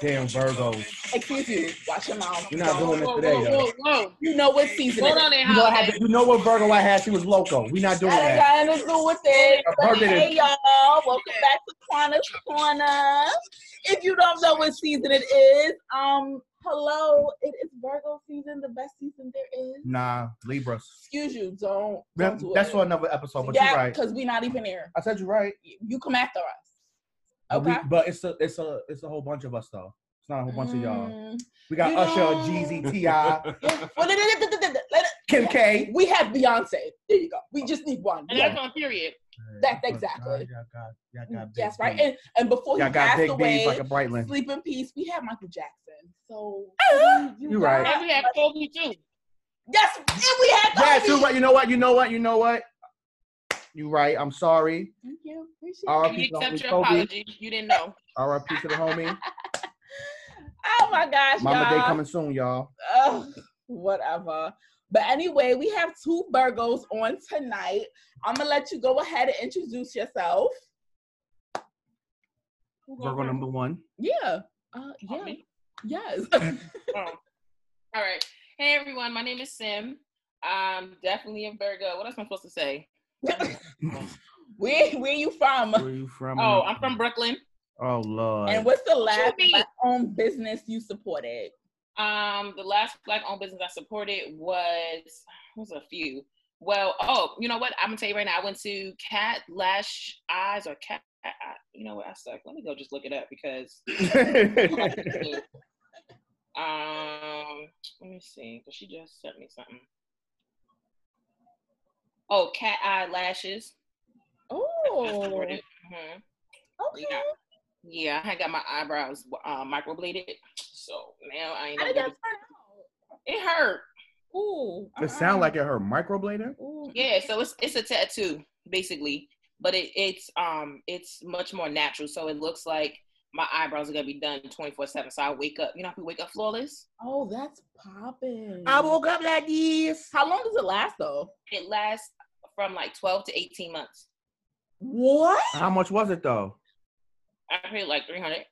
Damn Virgos. Excuse you. Watch your mouth. You're not doing this Whoa, today, whoa, though. whoa, whoa. You know what season Hold it on is. You know, I Holiday. had, you know what Virgo I had? She was loco. We're not doing That ain't that. got to do with it. Her But hey, is- y'all. Welcome back to Quana's Corner. If you don't know what season it is, um, hello. It is Virgo season, the best season there is. Nah, Libras. Excuse you. Don't. Don't do That's it. for another episode, but yeah, you're right. because we're not even here. I said you're right. You come after us. But, we- but it's a it's a it's a whole bunch of us though. It's not a whole bunch of y'all. Mm. We got You Usher, know- Jeezy, Ti, Kim K. We have Beyonce. There you go. We oh. just need one. And Yeah. that's on period. That's oh exactly. Y'all got, y'all got mm, That's right. And, and before he Y'all got passed big away, beats like a Brightland. sleep in peace. We had Michael Jackson. So ah, you're right. And we have Kobe too. Yes, and we had Yes, Kobe. you right. You know what? You know what? You know what? You right. I'm sorry. Thank you. Appreciate it. We R.I.P. to the accept homie your Kobe. apology. You didn't know. R.I.P. to the homie. Oh my gosh, Mama Day y'all. coming soon, y'all. Ugh, whatever. But anyway, we have two Virgos on tonight. I'm gonna let you go ahead and introduce yourself. Virgo number one. Yeah. Uh, yeah. me? Yes. Oh. All right. Hey everyone, my name is Sym. I'm definitely a Virgo. What else am I supposed to say? where Where you from? Where you from? Oh, I'm from Brooklyn. Oh Lord. And what's the last be. black-owned business you supported? Um, the last black owned business I supported was was a few. Well, oh, you know what? I'm gonna tell you right now. I went to Cat Lash Eyes or Cat. I, you know what? I suck. Let me go just look it up because um, let me see. Cause she just sent me something. Oh, Cat Eye Lashes. I Oh, supported. Mhm. okay. Yeah. Yeah, I had got my eyebrows uh, microbladed, so now I ain't. How know did that turn it, it hurt. Ooh. it sound like it hurt microblading. Ooh. Yeah, so it's it's a tattoo basically, but it, it's um it's much more natural. So it looks like my eyebrows are gonna be done twenty four seven. So I wake up, you know, how people wake up flawless. Oh, that's popping. I woke up like this. How long does it last though? It lasts from like twelve to eighteen months. What? How much was it though? I paid like three hundred.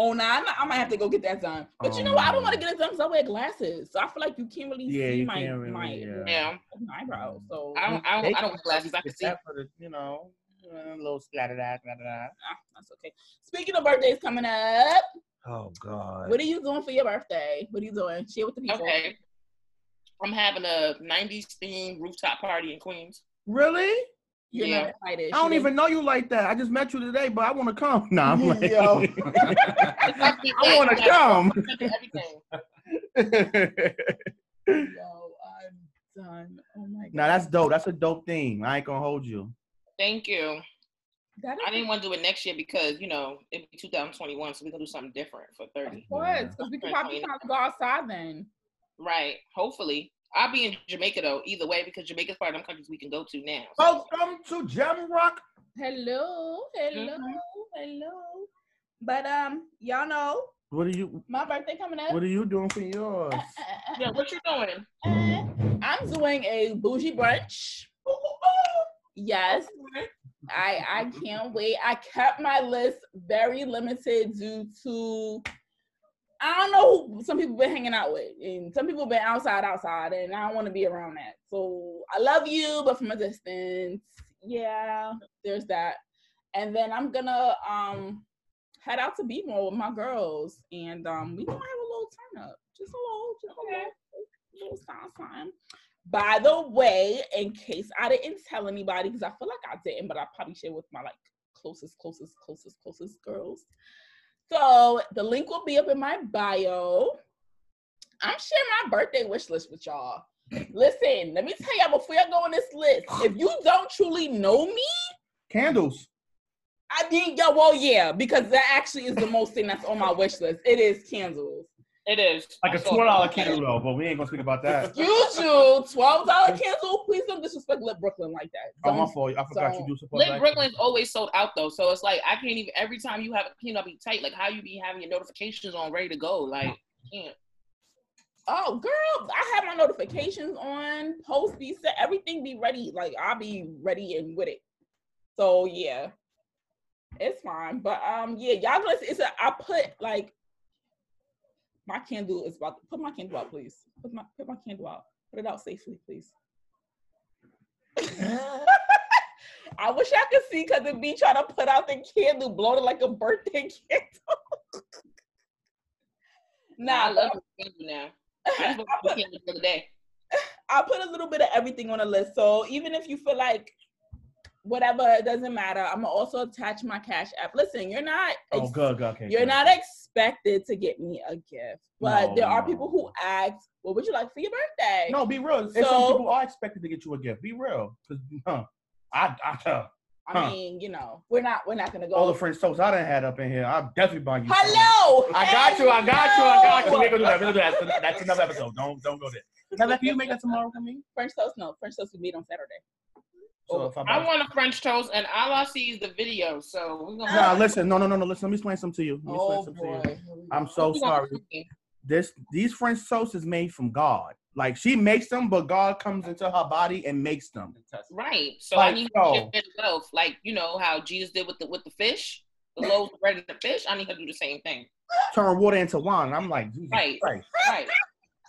Oh, no, I'm, I might have to go get that done. But you Oh, know what? I don't want to get it done because I wear glasses. So I feel like you can't really Yeah, see you my, can't really, my, yeah. Yeah, my eyebrows. So I don't I don't, I don't wear glasses. I can see. For the, you know, a little splattered eye, splattered eye. ah, that's okay. Speaking of birthdays coming up, Oh God. what are you doing for your birthday? What are you doing? Share with the people. Okay, I'm having a '90s themed rooftop party in Queens. Really? You're Yeah. not. I don't even know you like that. I just met you today, but I want to come. Nah, I'm like, Yo. I want to come. Everything. yo, I'm done. Oh my god. nah, that's dope. That's a dope thing. I ain't gonna hold you. Thank you. that is I didn't want to do it next year because you know it'd be 2021, so we can do something different for 30. Of course, because we could probably try to go outside then. Right. Hopefully, I'll be in Jamaica though. Either way, because Jamaica's part of them countries we can go to now. Oh, Welcome to Jam Rock. Hello, hello, Mhm. hello. But um, y'all know What are you? my birthday coming up. What are you doing for yours? Uh, uh, uh, Yeah, what you doing? uh, I'm doing a bougie brunch. Yes, I I can't wait. I kept my list very limited due to I don't know who some people been hanging out with, and some people been outside, outside, and I don't want to be around that. So I love you, but from a distance. Yeah, there's that. And then I'm gonna um head out to Beatmore with my girls, and um we gonna have a little turn up, just a little, just a little, little sign, sign. By the way, in case I didn't tell anybody, because I feel like I didn't, but I probably shared with my like closest, closest, closest, closest girls. So the link will be up in my bio. I'm sharing my birthday wish list with y'all. Listen, let me tell y'all before y'all go on this list. If you don't truly know me, Candles. I mean, yo, well, yeah, because that actually is the most thing that's on my wish list. It is candles. It is Like a twelve dollar candle though, but we ain't gonna speak about that. Excuse you, twelve dollar candle. Please don't disrespect Lit Brooklyn like that. Oh my Don't- fault. I forgot you do support. Lit Brooklyn's always sold out though, so it's like I can't even. Every time you have a you know be tight, like how you be having your notifications on ready to go, like can't. Oh, girl, I have my notifications on. Post be set. Everything be ready. Like I'll be ready and with it. So yeah. It's fine, but um, yeah, y'all gonna. It's a. I put like my candle is about. to, Put my candle out, please. Put my put my candle out. Put it out safely, please. I wish I could see because it be trying to put out the candle, blowing it like a birthday candle. Nah, I love the candle now. I just bought the candle the other day. I put a little bit of everything on the list. So even if you feel like whatever, it doesn't matter. I'm gonna also attach my cash app. Listen, you're not Oh, ex- good, good. Okay. you're good. not expected to get me a gift. But No, there are no. people who ask, what would you like for your birthday? No, be real. And some people are expected to get you a gift. Be real. 'Cause, huh, I, I, uh, I huh. mean, you know, we're not we're not gonna go. all the French toast I done had up in here, I'm definitely buying you. Hello. I got you. I got you. I got you. We're gonna do that. We're gonna do that. That's- another episode. Don't don't go there. Now, can you make that tomorrow for me? French toast, no. French toast we meet on Saturday. So oh, if I, I want a French toast, and all I see is the video. So we're gonna. Nah, listen. No, no, no, no. Listen. Let me explain something to you. Let me explain Oh something to you. boy. I'm so sorry. This these French toast is made from God. Like she makes them, but God comes into her body and makes them. Right. So Like, I need yo. to share the wealth, like you know how Jesus did with the with the fish, the loaves of bread and the fish. I need to do the same thing. Turn water into wine. I'm like, Jesus Right. Christ. Right.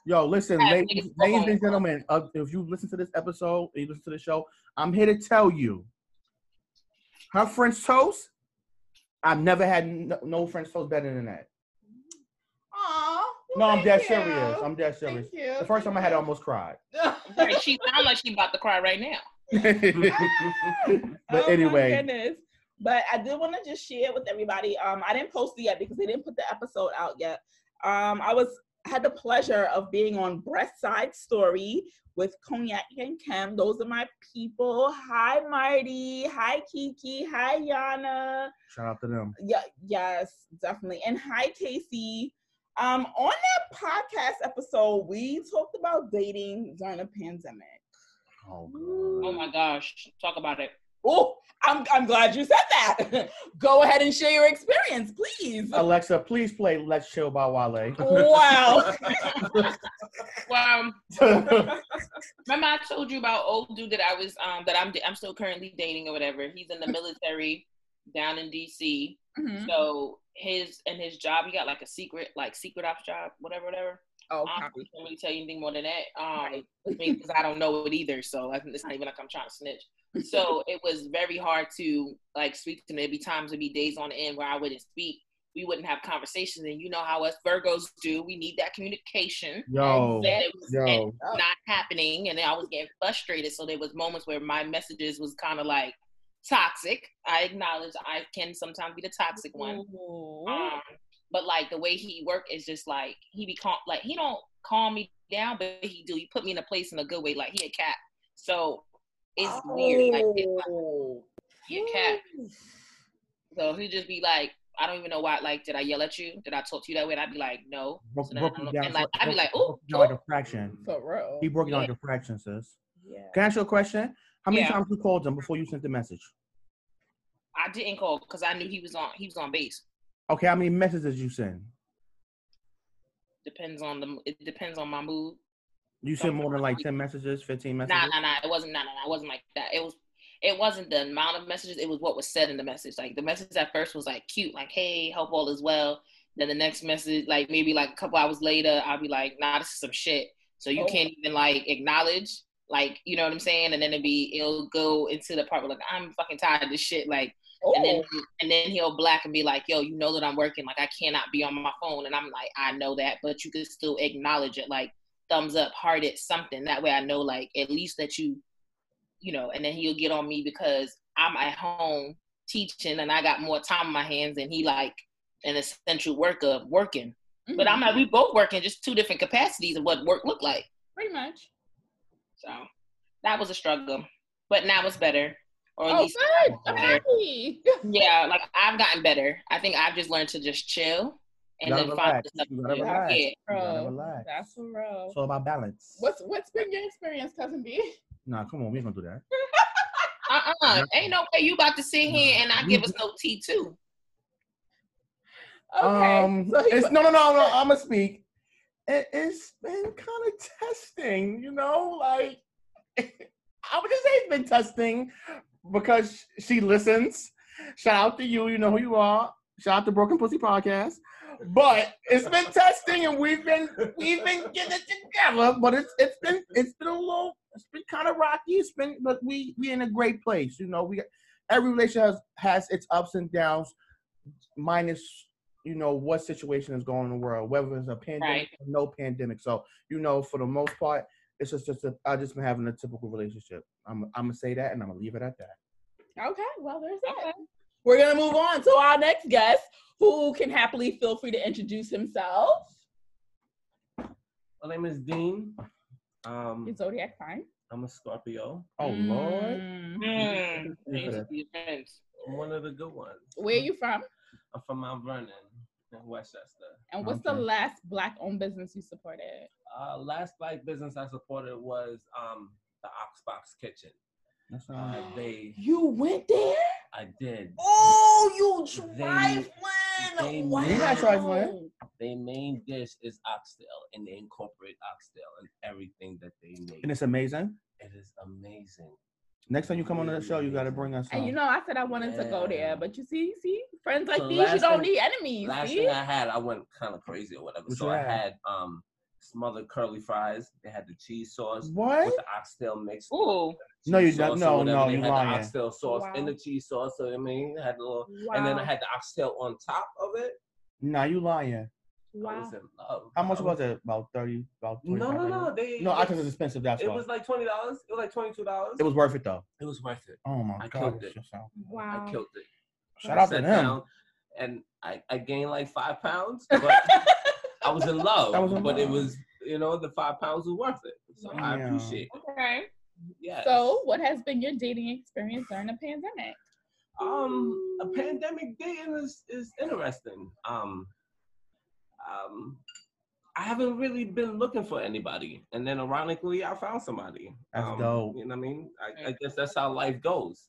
Yo, listen, Yeah, ladies, ladies and gentlemen, uh, if you listen to this episode, you listen to the show, I'm here to tell you, her French toast, I've never had no, no French toast better than that. Aw, No, I'm dead you. serious. I'm dead serious. Thank you. The first time I had, I almost cried. Right. She sounds like she about to cry right now. but Oh, my anyway, goodness. But I did want to just share with everybody. Um, I didn't post it yet because they didn't put the episode out yet. Um, I was had the pleasure of being on Breast Side Story with Cognac and Kim. Those are my people. Hi Marty. Hi Kiki. Hi Yana. shout out to them. Yeah, yes, definitely. And hi Casey. Um, on that podcast episode, we talked about dating during a pandemic. Oh, Oh my gosh. Talk about it. Oh, I'm I'm glad you said that. Go ahead and share your experience, please. Alexa, please play Let's Chill by Wale. wow. Well, remember I told you about old dude that I was um that I'm I'm still currently dating or whatever. He's in the military down in DC. Mhm. So his and his job, he got like a secret like secret ops job, whatever, whatever. Oh, I can't really tell you anything more than that. Um, Right. because I don't know it either. So I think it's not even like I'm trying to snitch. So it was very hard to like speak to him. There'd be times, there'd be days on end where I wouldn't speak. We wouldn't have conversations, and you know how us Virgos do. We need that communication. Yo, And it was yo. Not happening, and then I was getting frustrated. So there was moments where my messages was kind of like toxic. I acknowledge I can sometimes be the toxic one. Um, but like the way he work is just like he be calm, like he don't calm me down, but he do. He put me in a place in a good way. Like he a cat, so it's weird. Like it's like Oh. he a cat, so he just be like, I don't even know why. Like, did I yell at you? Did I talk to you that way? And I'd be like, no. Broke, So then broke down, and like, broke, I'd be like, oh, ooh, you down like ooh. a fraction. For real. He broke you down Yeah. like a fraction, sis. yeah. Can I ask you a question? How many Yeah. times you called him before you sent the message? I didn't call because I knew he was on. He was on base. Okay, how many messages you send? Depends on the. It depends on my mood. You sent more than like ten messages, fifteen messages. Nah, nah, nah. It wasn't. Nah, nah, nah. It wasn't like that. It was. It wasn't the amount of messages. It was what was said in the message. Like the message at first was like cute, like "Hey, hope all is well." Then the next message, like maybe like a couple hours later, I'll be like, "Nah, this is some shit." So you Oh. can't even like acknowledge, like you know what I'm saying. And then it'll be, it'll go into the part where like I'm fucking tired of this shit, like. And then Oh. and then he'll black and be like, "Yo, you know that I'm working. Like I cannot be on my phone." And I'm like, "I know that, but you can still acknowledge it. Like thumbs up, heart it, something. That way I know like at least that you, you know." And then he'll get on me because I'm at home teaching and I got more time on my hands, and he like an essential worker working. But Mhm. I'm like, we both working just two different capacities of what work look like. pretty much. So that was a struggle, but now it's better. Or at Oh, least good. I'm happy. yeah, like I've gotten better. I think I've just learned to just chill and then find relax. You gotta. Yeah. Bro. That's for real. It's all about balance. What's what's been your experience, cousin B? Nah, come on, we ain't gonna do that. Uh-uh. Ain't no way you about to sit here and not give us no tea too. Okay. Um, so it's no, no, no, no. I'm gonna speak. It, it's been kind of testing, you know. Like I would just say it's been testing because she listens Shout out to you. You know who you are. Shout out to Broken Pussy Podcast. But it's been testing and we've been we've been getting it together. But it's it's been it's been a little it's been kind of rocky. It's been but we we in a great place. You know, we every relationship has, has its ups and downs, minus you know what situation is going on in the world, whether it's a pandemic Right. or no pandemic. So you know, for the most part, it's just just a, I just been having a typical relationship. I'm I'm gonna say that and I'm gonna leave it at that. Okay, well, there's that. We're gonna move on to our next guest, who can happily feel free to introduce himself. My name is Dean. Um, Your zodiac sign. I'm a Scorpio. Oh Lord. Mm. Mm. Thank you for that. The events. I'm one of the good ones. Where are you from? I'm from Mount Vernon in Westchester. And what's the last black-owned business you supported? Uh, last black business I supported was um, the Oxbox Kitchen. That's Uh, all. they, You went there? I did. Oh, you They- trifling! they- wow. You're not trifling. Their main dish is oxtail, and they incorporate oxtail in everything that they make. And it's amazing. It is amazing. Next time you come on the show, you gotta bring us. And you know, I said I wanted to go there, but you see, see, friends like So these, you don't thing- need enemies. Last see? thing I had, I went kind of crazy or whatever. What so I had? had um smothered curly fries. They had the cheese sauce what? with the oxtail mix. Ooh. No, you cheese don't- sauce or no, no, They you had lying. the oxtail sauce in Wow. the cheese sauce. So I mean, it had a little, wow. and then I had the oxtail on top of it. Nah, you lying. I wow. was in love. How much was it? About thirty. About No, no, no. They No, I they- think it was expensive. That's It why. was like twenty dollars. It was like twenty two dollars. It was worth it though. It was worth it. Oh my I god. killed it. just Wow. I killed it. Shout I out to sat them. down And I, I gained like five pounds, but I was in love. I was in but it was, you know, the five pounds was worth it. So I appreciate it. Okay. Yes. So, what has been your dating experience during the pandemic? um, a pandemic dating is is interesting. Um, um, I haven't really been looking for anybody, and then ironically, I found somebody. That's um, dope. You know what I mean? I, I guess that's how life goes.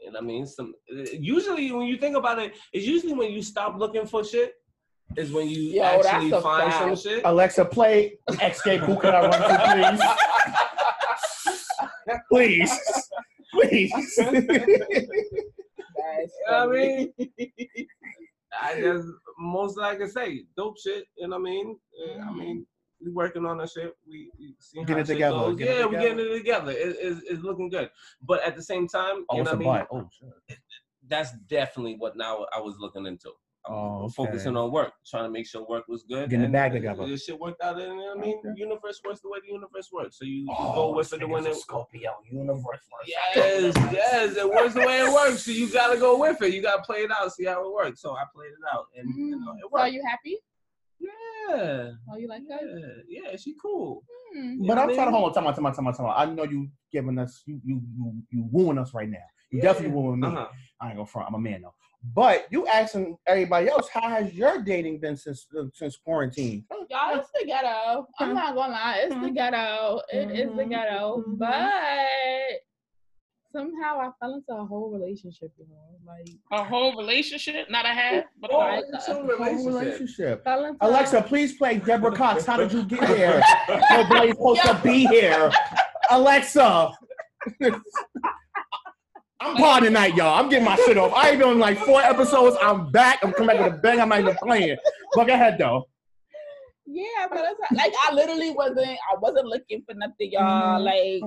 You know what I mean? Some usually when you think about it, it's usually when you stop looking for shit is when you Yo, that's actually a find some shit. Alexa, play Xscape. Who can I run to, please? please, please. I mean, I just most like I can say dope shit. You know what I mean? Uh, I Mhm. mean, we working on that shit. We, we see Get how it shit together, goes. get it yeah, we together. getting it together. It, it's, it's looking good. But at the same time, Oh, you know what I mean? Oh, shit. That's definitely what now I was looking into. I Oh, okay. Focusing on work, trying to make sure work was good. Getting the and bag together. This shit worked out. And, you know what I mean? Okay. Universe works the way the universe works. So you, you Oh, go with it this when nigga's it a Scorpio universe. works. Yes, yes, it works the way it works. So you gotta go with it. You gotta play it out, see how it works. So I played it out, and you know, Mm. it So, are you happy? Yeah, Are you like yeah, that? yeah. She cool. Hmm. But know I'm what I trying to hold on. Time out, time out, time out, time out. I know you giving us, you, you, you, you wooing us right now. You definitely wooing me. Uh-huh. I ain't gonna front. I'm a man though. But you asking everybody else, how has your dating been since uh, since quarantine? Y'all, it's the ghetto. I'm not gonna lie, it's the ghetto. It is the Mhm. ghetto. Mhm. But somehow I fell into a whole relationship, you know. Like A whole relationship, not a half, but a Oh, whole. it's a Whole relationship. relationship. fell into Alexa, please play Deborah Cox. How did you get here? Nobody's supposed to be here. Alexa. I'm partying tonight, y'all. I'm getting my shit off. I ain't been like four episodes. I'm back. I'm coming back with a bang. I'm not even playing. But go ahead though. Yeah, but it's like I literally wasn't I wasn't looking for nothing, y'all. Mhm. Like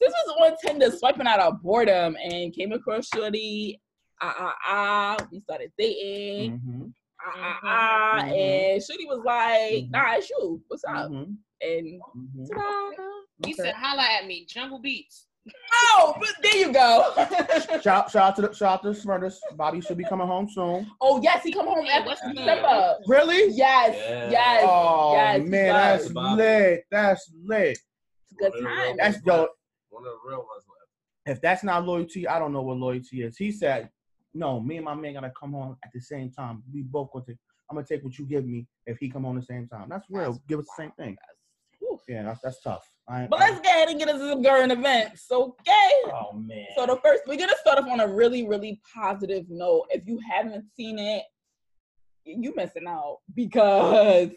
this was on Tinder swiping out of boredom and came across Shorty. Ah ah ah. We started dating. Mhm. Ah ah ah. Mhm. And Shorty was like, Mhm. nah, it's you. What's up? Mhm. And Mhm. ta-da. He Okay. said, "Holla at me, Jungle Beats." Oh, but there you go. Shout, shout out to the shout out to the Shmurdas. Bobby should be coming home soon. oh yes, he come home Yeah, after what's his name? December. Really? Yes, Yeah. yes. Oh yes, man, that's Bobby. lit. That's lit. It's a good One of the time. That's dope. Left. One of the real ones left. If that's not loyalty, I don't know what loyalty is. He said, "No, me and my man gotta come home at the same time. We both gonna take. I'm gonna take what you give me if he come home the same time. That's real. That's give us the same thing. Whew. Yeah, that's, that's tough. I, But I- let's go ahead and get into some current events, okay? oh man. So the first, we're gonna start off on a really, really positive note. If you haven't seen it, you missing out because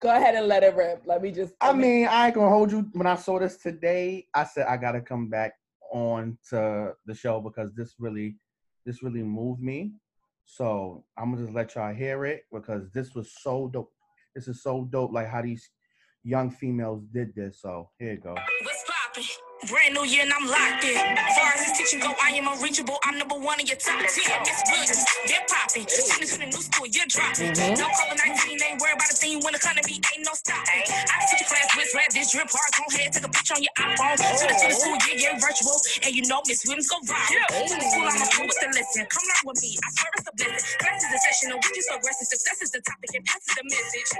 go ahead and let it rip. Let me just. I mean, I ain't gonna hold you. When I saw this today, I said I gotta come back on to the show because this really this really moved me. So I'm gonna just let y'all hear it because this was so dope. This is so dope, like how these young females did this. So here you go. What's poppin'? Brand new year and I'm locked in. Far as this teaching go, I am unreachable. I'm number one in your top 10. It's Williams, they're popping. Time to the new school, you're dropping. Mhm. No COVID 19, ain't worried about a thing when economy ain't no stopping. I teach a class with red, this drip hard. Go ahead, take a picture on your iPhone. Send it to the school, yeah, yeah, virtual. And you know Miss Williams go viral. To the school, I'm a fool with the listen. Come learn with me, I swear it's a blessing. Class is a session, and we just aggressive. Success is the topic, and pass is the message.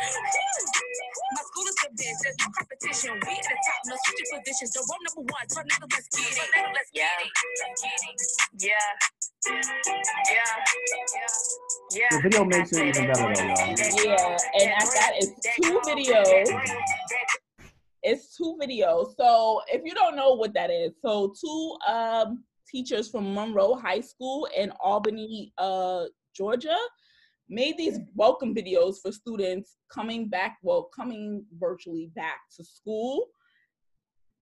My school is the best, there's no competition. We at the top, no switching positions. The road number one, tornado, let's get it. Tornado, let's get get it. Yeah. Yeah. Yeah. The video makes it even better though, y'all. Yeah, and I got it's two videos. It's two videos. So if you don't know what that is, so two um teachers from Monroe High School in Albany, uh, Georgia, made these welcome videos for students coming back, well, coming virtually back to school.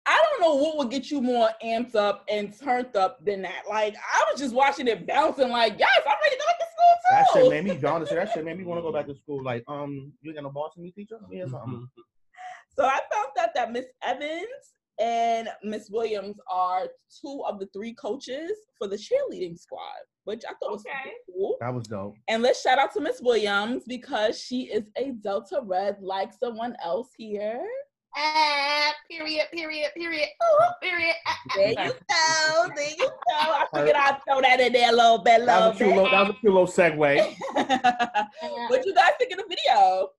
I don't know what would get you more amped up and turned up than that. Like I was just watching it bouncing, like, yes, I'm ready to go back to school too. That shit made me, be honest, that shit made me want to go back to school. Like, um, you gonna boss me, teacher? Yeah, something. So I found out that Miss Evans and Miss Williams are two of the three coaches for the cheerleading squad, which I thought was Okay. super cool. That was dope. And let's shout out to Miss Williams because she is a Delta Red like someone else here. Ah, period, period, period. Ooh, period. Ah, ah. There you go. There you go. I figured I'd throw that in there a little bit, That was a cute little, that was a cute little segue. bit. what you guys think of the video?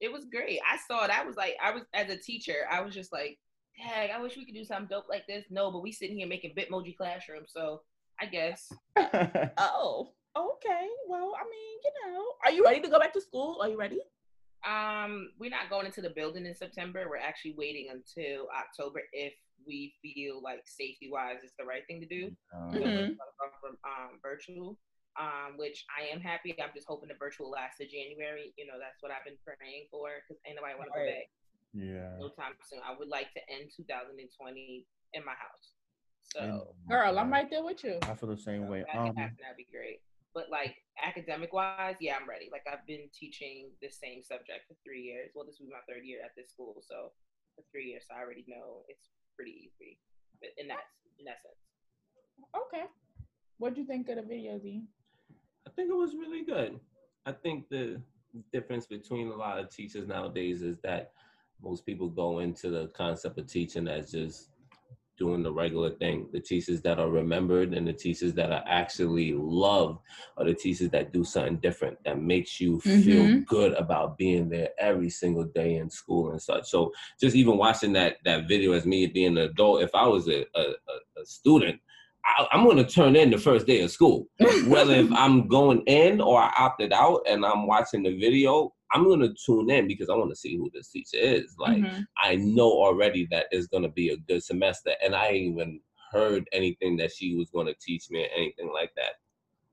It was great. I saw it. I was like, I was as a teacher, I was just like, dang, I wish we could do something dope like this. No, but we sitting here making Bitmoji classroom, so I guess. Oh, okay. Well, I mean, you know, are you ready to go back to school? Are you ready? Um, we're not going into the building in September. We're actually waiting until October if we feel like safety wise it's the right thing to do. Um, mm-hmm. from um, virtual, um, which I am happy. I'm just hoping the virtual lasts to January. You know, that's what I've been praying for because ain't nobody want to go back yeah. no time soon. I would like to end 2020 in my house. So Girl, I'm right there with you. I feel the same way. if that can Um, happen, that'd be great. But like academic wise, yeah, I'm ready. Like I've been teaching the same subject for three years. Well, this will be my third year at this school, so for three years, so I already know it's pretty easy. But in that in that sense. Okay. What'd you think of the video, D? I think it was really good. I think the difference between a lot of teachers nowadays is that most people go into the concept of teaching as just doing the regular thing. The teachers that are remembered and the teachers that are actually loved are the teachers that do something different that makes you feel Mhm. good about being there every single day in school and such. So just even watching that that video as me being an adult, if I was a, a, a- student, I, I'm going to turn in the first day of school whether if I'm going in or I opted out and I'm watching the video, I'm gonna tune in because I want to see who this teacher is. Like Mhm. I know already that it's gonna be a good semester, and I ain't even heard anything that she was gonna teach me or anything like that.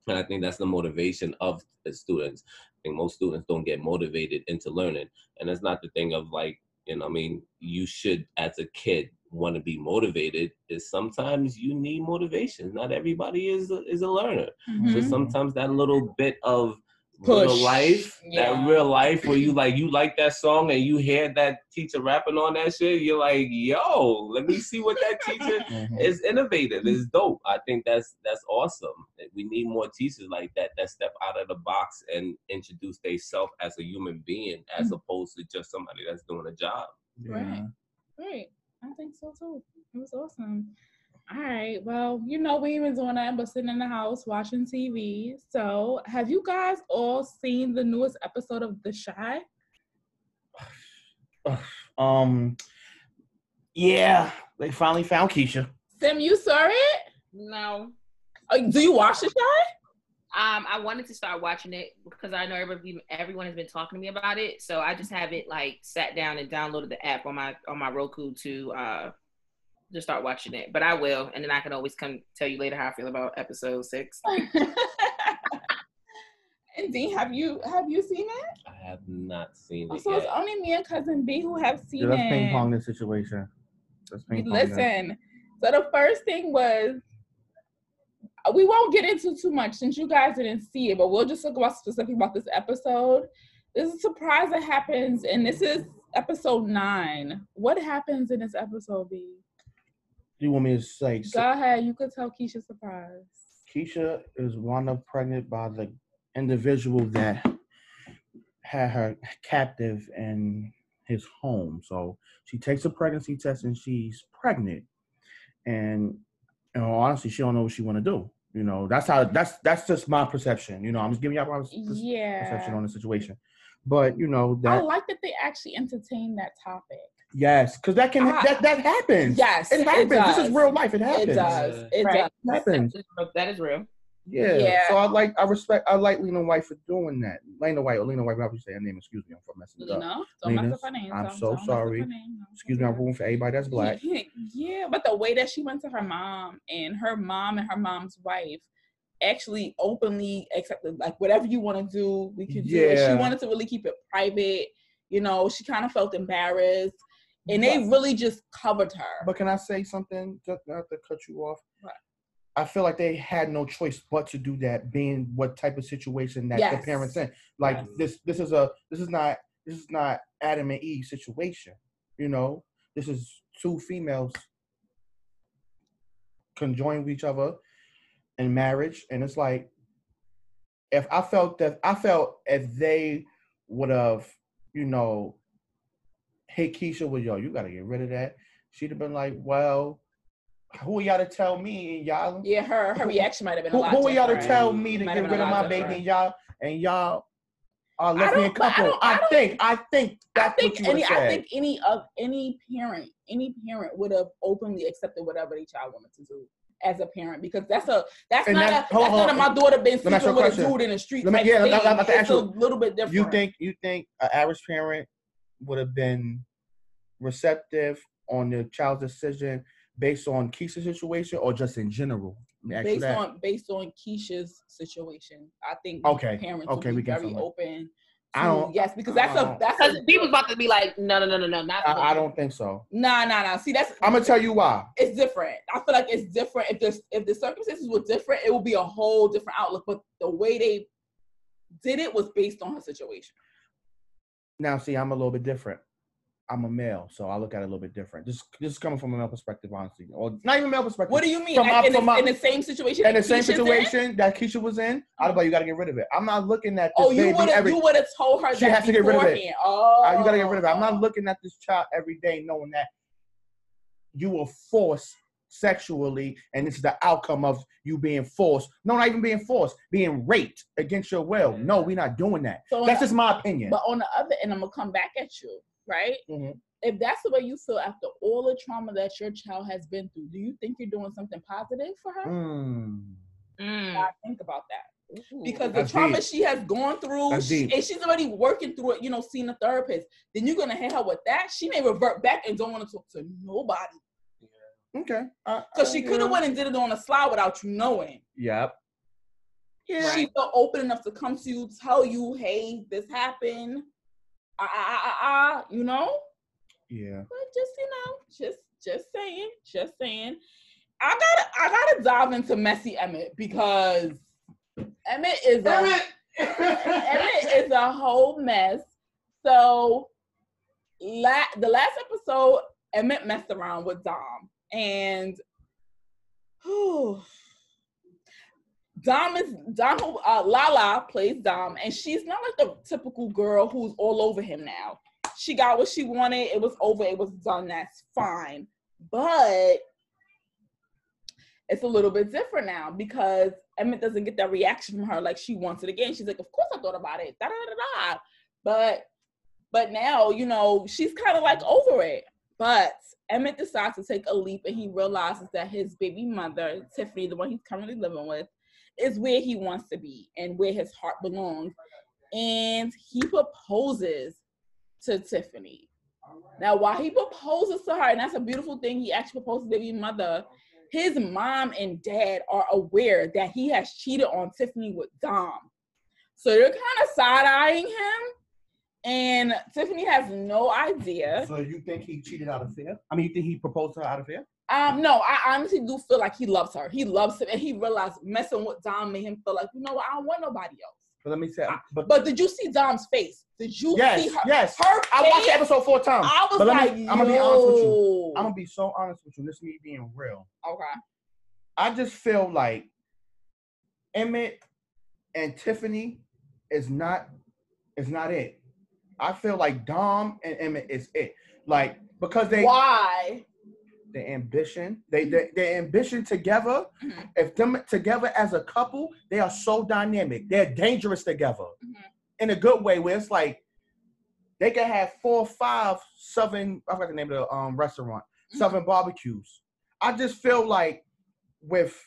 And I think that's the motivation of the students. I think most students don't get motivated into learning, and it's not the thing of like you know. I mean, you should as a kid want to be motivated. Is sometimes you need motivation. Not everybody is a, is a learner. So Mhm. sometimes that little bit of Push. real life, Yeah. that real life where you like you like that song and you hear that teacher rapping on that shit, you're like, yo, let me see what that teacher mhm. is innovative, is dope. I think that's that's awesome. We need more teachers like that that step out of the box and introduce themselves as a human being as opposed to just somebody that's doing a job. Right. Right. I think so too. It was awesome. All right. Well, you know, we ain't been doing that but sitting in the house watching TV. So, have you guys all seen the newest episode of The Chi? Um, yeah, they finally found Keisha. Sym, you saw it? No. Uh, do you watch The Chi? Um, I wanted to start watching it because I know everybody, everyone has been talking to me about it. So I just haven't like sat down and downloaded the app on my on my Roku to uh to start watching it. But I will, and then I can always come tell you later how I feel about episode six. and Dean, have you have you seen it? I have not seen it so it's only me and cousin B who have seen Yeah, let's it. ping pong this situation. Let's ping pong this. Listen, so the first thing was we won't get into too much since you guys didn't see it, but we'll just talk about specific about this episode. There's a surprise that happens, and this is episode nine. What happens in this episode, B? Do you want me to say? Go ahead, you could tell Keisha surprise. Keisha is wound up pregnant by the individual that had her captive in his home. So she takes a pregnancy test and she's pregnant. And you know, honestly, she don't know what she want to do. You know, that's how that's that's just my perception. You know, I'm just giving y'all my pers- perception on the situation. But you know I like that they actually entertain that topic. Yes, because that can Ah. that that happens. Yes, it happens. this is real life. It happens. It does. It Right. does. It happens. That is real. Yeah. Yeah. So I like I respect I like Lena Waithe for doing that. Lena White or Lena White, whatever you say her name, excuse me, I'm for messing it You up. know, don't mess up her name. I'm Don't- so don't sorry. name. Excuse me, I'm up ruling for everybody that's black. Yeah, but the way that she went to her mom and her mom and her mom's wife actually openly accepted like whatever you want to do, we can do. And Yeah. she wanted to really keep it private. You know, she kind of felt embarrassed. And they really just covered her. But can I say something? Just not to cut you off. What? I feel like they had no choice but to do that, being what type of situation that the parents in. Like Yes. this, this is a, this is not, this is not Adam and Eve situation. You know, this is two females conjoined with each other in marriage, and it's like, if I felt that, I felt if they would have, you know, hit Keisha with yo, you got to get rid of that. She'd have been like, well, who are y'all to tell me and y'all? yeah, her her reaction might have been a Who, lot who are y'all to tell me to get rid of my baby and y'all and y'all are I lesbian don't- I couple? don't- I I, think I think I that's think what you any I think any of any parent any parent would have openly accepted whatever their child wanted to do as a parent because that's a that's And not a, hold that's on, not a hold my daughter been Let me ask you sleeping a with a question. dude in the street. Let me- yeah, I'm-. I'm to it's a little bit different. you think you think an average parent would have been receptive on the child's decision based on Keisha's situation or just in general? Let me ask you based that. on based on Keisha's situation, I think Okay, parents okay, will we be get very something. open. I don't- yes, because that's a that's Because a people's about to be like, no, no, no, no, no, not. I, I don't think so. nah nah nah. See that's I'm gonna tell you why. it's different. I feel like it's different. If this if the circumstances were different, it would be a whole different outlook. But the way they did it was based on her situation. Now, see, I'm a little bit different. I'm a male, so I look at it a little bit different. Just, just coming from a male perspective, honestly, or not even male perspective. What do you mean? From in, the, from my- in the same situation? in the same Keisha's in? situation that Keisha was in, I'd like, you gotta get rid of it. I'm not looking at this Oh, you would have you would have told her She that has to get rid of it. Oh, Uh, you gotta get rid of it. I'm not looking at this child every day knowing that you were forced sexually, and this is the outcome of you being forced. No, not even being forced, being raped against your will. No, we're not doing that. So That's just my opinion. But on the other end, I'm gonna come back at you, right? Mhm. If that's the way you feel after all the trauma that your child has been through, do you think you're doing something positive for her? Mm. Mm. I think about that. Ooh. because the trauma deep. she has gone through, she, and she's already working through it, you know, seeing a therapist. Then you're gonna hit her with that. She may revert back and don't want to talk to nobody Okay. Uh, because she could have yeah. went and did it on the slide without you knowing. Yep. Yeah. She felt open enough to come to you, tell you, "Hey, this happened." Ah, ah, ah, ah, you know. Yeah. But just you know, just just saying, just saying. I gotta I gotta dive into messy Emmett because Emmett is a Emmett is a whole mess. So la- the last episode, Emmett messed around with Dom. And whew, Dom is Dom uh, Lala plays Dom, and she's not like the typical girl who's all over him now. She got what she wanted, it was over, it was done, that's fine. But it's a little bit different now because Emmett doesn't get that reaction from her like she wants it again. She's like, Of course I thought about it. Da, da, da, da. But but now, you know, she's kind of like over it. But Emmett decides to take a leap and he realizes that his baby mother, Tiffany, the one he's currently living with, is where he wants to be and where his heart belongs. And he proposes to Tiffany. Now, while he proposes to her, and that's a beautiful thing, he actually proposes to baby mother. His mom and dad are aware that he has cheated on Tiffany with Dom. So they're kind of side eyeing him. And Tiffany has no idea. So you think he cheated out of fear? I mean, you think he proposed to her out of fear? Um, no, I honestly do feel like he loves her. He loves him, and he realized messing with Dom made him feel like, you know what, I don't want nobody else. But let me say, but, But did you see Dom's face? Did you yes, see her? yes. Her I watched the episode four times. I was But like, me- I'm gonna be honest with you. I'm gonna be so honest with you. This is me being real. Okay. I just feel like Emmett and Tiffany is not is not it. I feel like Dom and Emmett is it. Like because they Why? the ambition, they they their ambition together. Mhm. If them together as a couple, they are so dynamic. They're dangerous together Mhm. in a good way. Where it's like they can have four five southern. I forgot the name of the um restaurant. Mhm. Southern barbecues. I just feel like with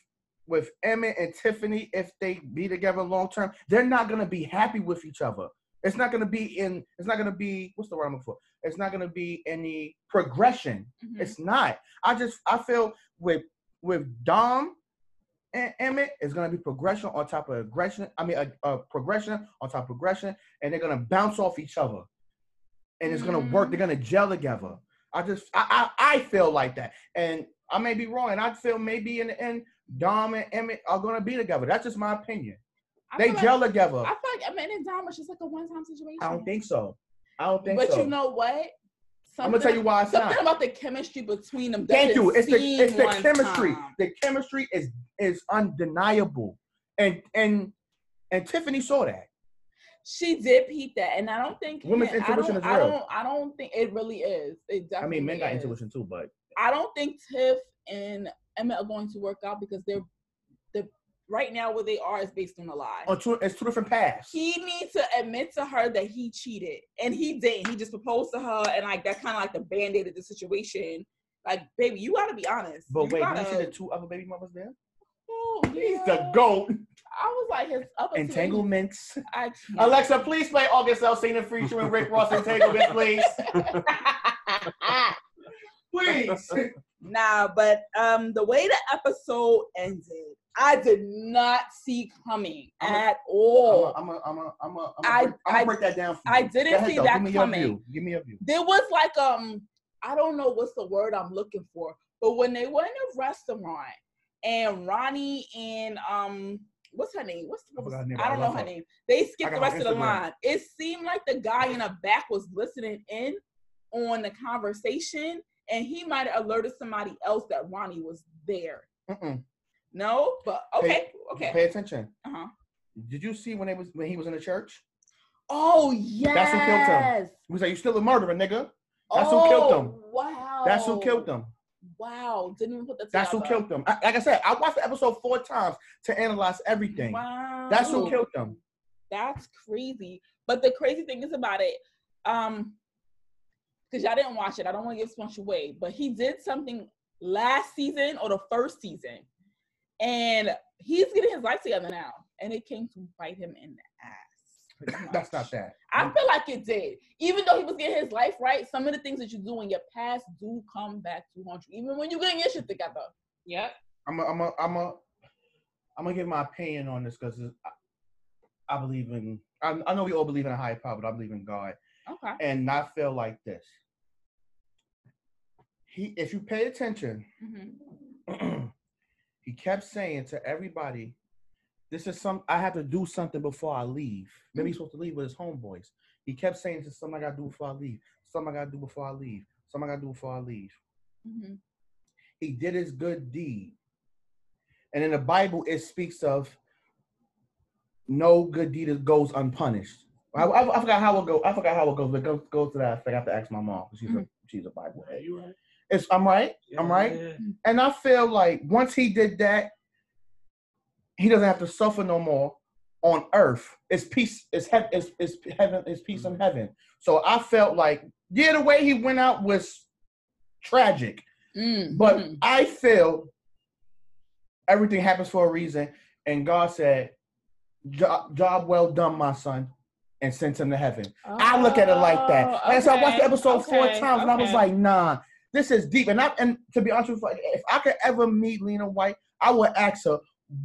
with Emmett and Tiffany, if they be together long term, they're not gonna be happy with each other. It's not gonna be in. It's not gonna be. What's the word I'm looking for? It's not gonna be any progression. Mhm. It's not. I just I feel with with Dom and Emmett, it's gonna be progression on top of aggression. I mean, a, a progression on top of progression, and they're gonna bounce off each other, and it's gonna work. They're gonna gel together. I just I I, I feel like that, and I may be wrong, and I feel maybe in the end, Dom and Emmett are gonna be together. That's just my opinion. I They feel like- gel together. I feel like Emmett and Dom was just like a one-time situation. I don't think so. I don't think so. but so. you know what? I'm gonna tell you why it's something not. about the chemistry between them. Thank you. It's the it's the chemistry. time. The chemistry is is undeniable, and and and Tiffany saw that. She did peep that, and I don't think Women's I intuition is I don't. I don't think it really is. It I mean, men got is. intuition too, but I don't think Tiff and Emma are going to work out because they're the right now where they are is based on a lie. on two, it's two different paths. He needs to admit to her that he cheated, and he didn't. He just proposed to her, and like that kind of like the band aid of the situation. Like, baby, you gotta be honest. But You wait, gotta, did you see the two other baby mothers there? Oh, He's the goat. I was like his other Entanglements. I. Alexa, please play August Alsina featuring Rick Ross Entanglements, please. Please. Nah, but um, the way the episode ended, I did not see coming I'm a- at all. I'm a, I'm a, I'm a, I'm I- a, I'm I- gonna break that down for you. I didn't ahead, see though. that Give coming. view. Give me a view. there was like um, I don't know what's the word I'm looking for, but when they went in a restaurant and Ronnie and um. What's her name? What's I forgot her name, I I don't know her her. name. They skipped the rest of the line. It seemed like the guy in the back was listening in on the conversation, and he might have alerted somebody else that Ronnie was there. Mm-mm. No, but okay, okay. Pay attention. Uh-huh. Did you see when they was when he was in the church? Oh yes. That's who killed him. He was like, "You still a murderer, nigga." That's who killed him. Oh, Wow. That's who killed him. Wow. Didn't even put that That's who killed them. I, like I said, I watched the episode four times to analyze everything. Wow. That's who killed them. That's crazy. But the crazy thing is about it, um, because y'all didn't watch it. I don't want to give much away, but he did something last season or the first season, and he's getting his life together now, and it came to bite him in the ass. That's not that. I feel like it did. Even though he was getting his life right, some of the things that you do in your past do come back to haunt you, even when you're getting your shit together. Yep. I'm a, I'm a, I'm a, I'm gonna give my opinion on this because I, I believe in. I, I know we all believe in a higher power, but I believe in God, Okay. and not feel like this. He, if you pay attention, hmm he kept saying to everybody, "This is some. I have to do something before I leave." Maybe he's supposed to leave with his homeboys. He kept saying to something I gotta do before I leave. Something I gotta do before I leave. Something I gotta do before I leave. hmm He did his good deed, and in the Bible it speaks of no good deed goes unpunished. I, I, I forgot how it go. I forgot how it goes, but go go to that. I have to ask my mom. 'cause She's a mm-hmm. she's a Bible head. you right? It's I'm right. I'm right. Yeah. Mm-hmm. And I feel like once he did that, he doesn't have to suffer no more on earth. It's peace, it's heaven, it's, it's heaven, it's peace in mm-hmm. heaven. So I felt like, yeah, the way he went out was tragic. Mm, But. I feel everything happens for a reason. And God said, job, job well done, my son, and sent him to heaven. I look at it like that. Oh, I said, I watched the okay, episode four okay, times, and I was like, nah, this is deep. And I and to be honest with you, if I could ever meet Lena Waithe, I would ask her,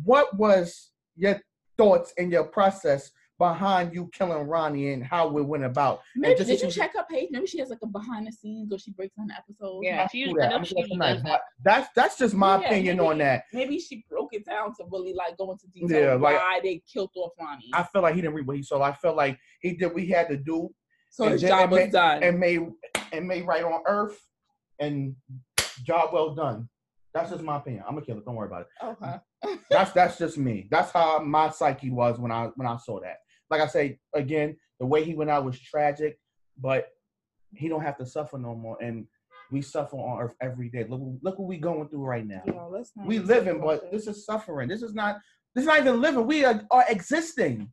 what was your thoughts and your process behind you killing Ronnie and how it went about. Maybe just- did you check her page? Maybe she has like a behind the scenes or she breaks down the episodes. Yeah, she Do usually, that. I know I'm she gonna does that. That's that's just my Yeah, opinion maybe- on that. Maybe she broke it down to really like go into detail Yeah, like- why they killed off Ronnie. I feel like he didn't read what he saw. I felt like he did what he had to do so and his job it was ma- done. and made and made right on earth and job well done. That's just my opinion. I'm a killer. Don't worry about it. okay. That's that's just me. That's how my psyche was when I when I saw that. Like I say again, the way he went out was tragic, but he don't have to suffer no more. And we suffer on earth every day. Look look what we going through right now. Yo, We living, but this is suffering. This is not this is not even living. We are, are existing.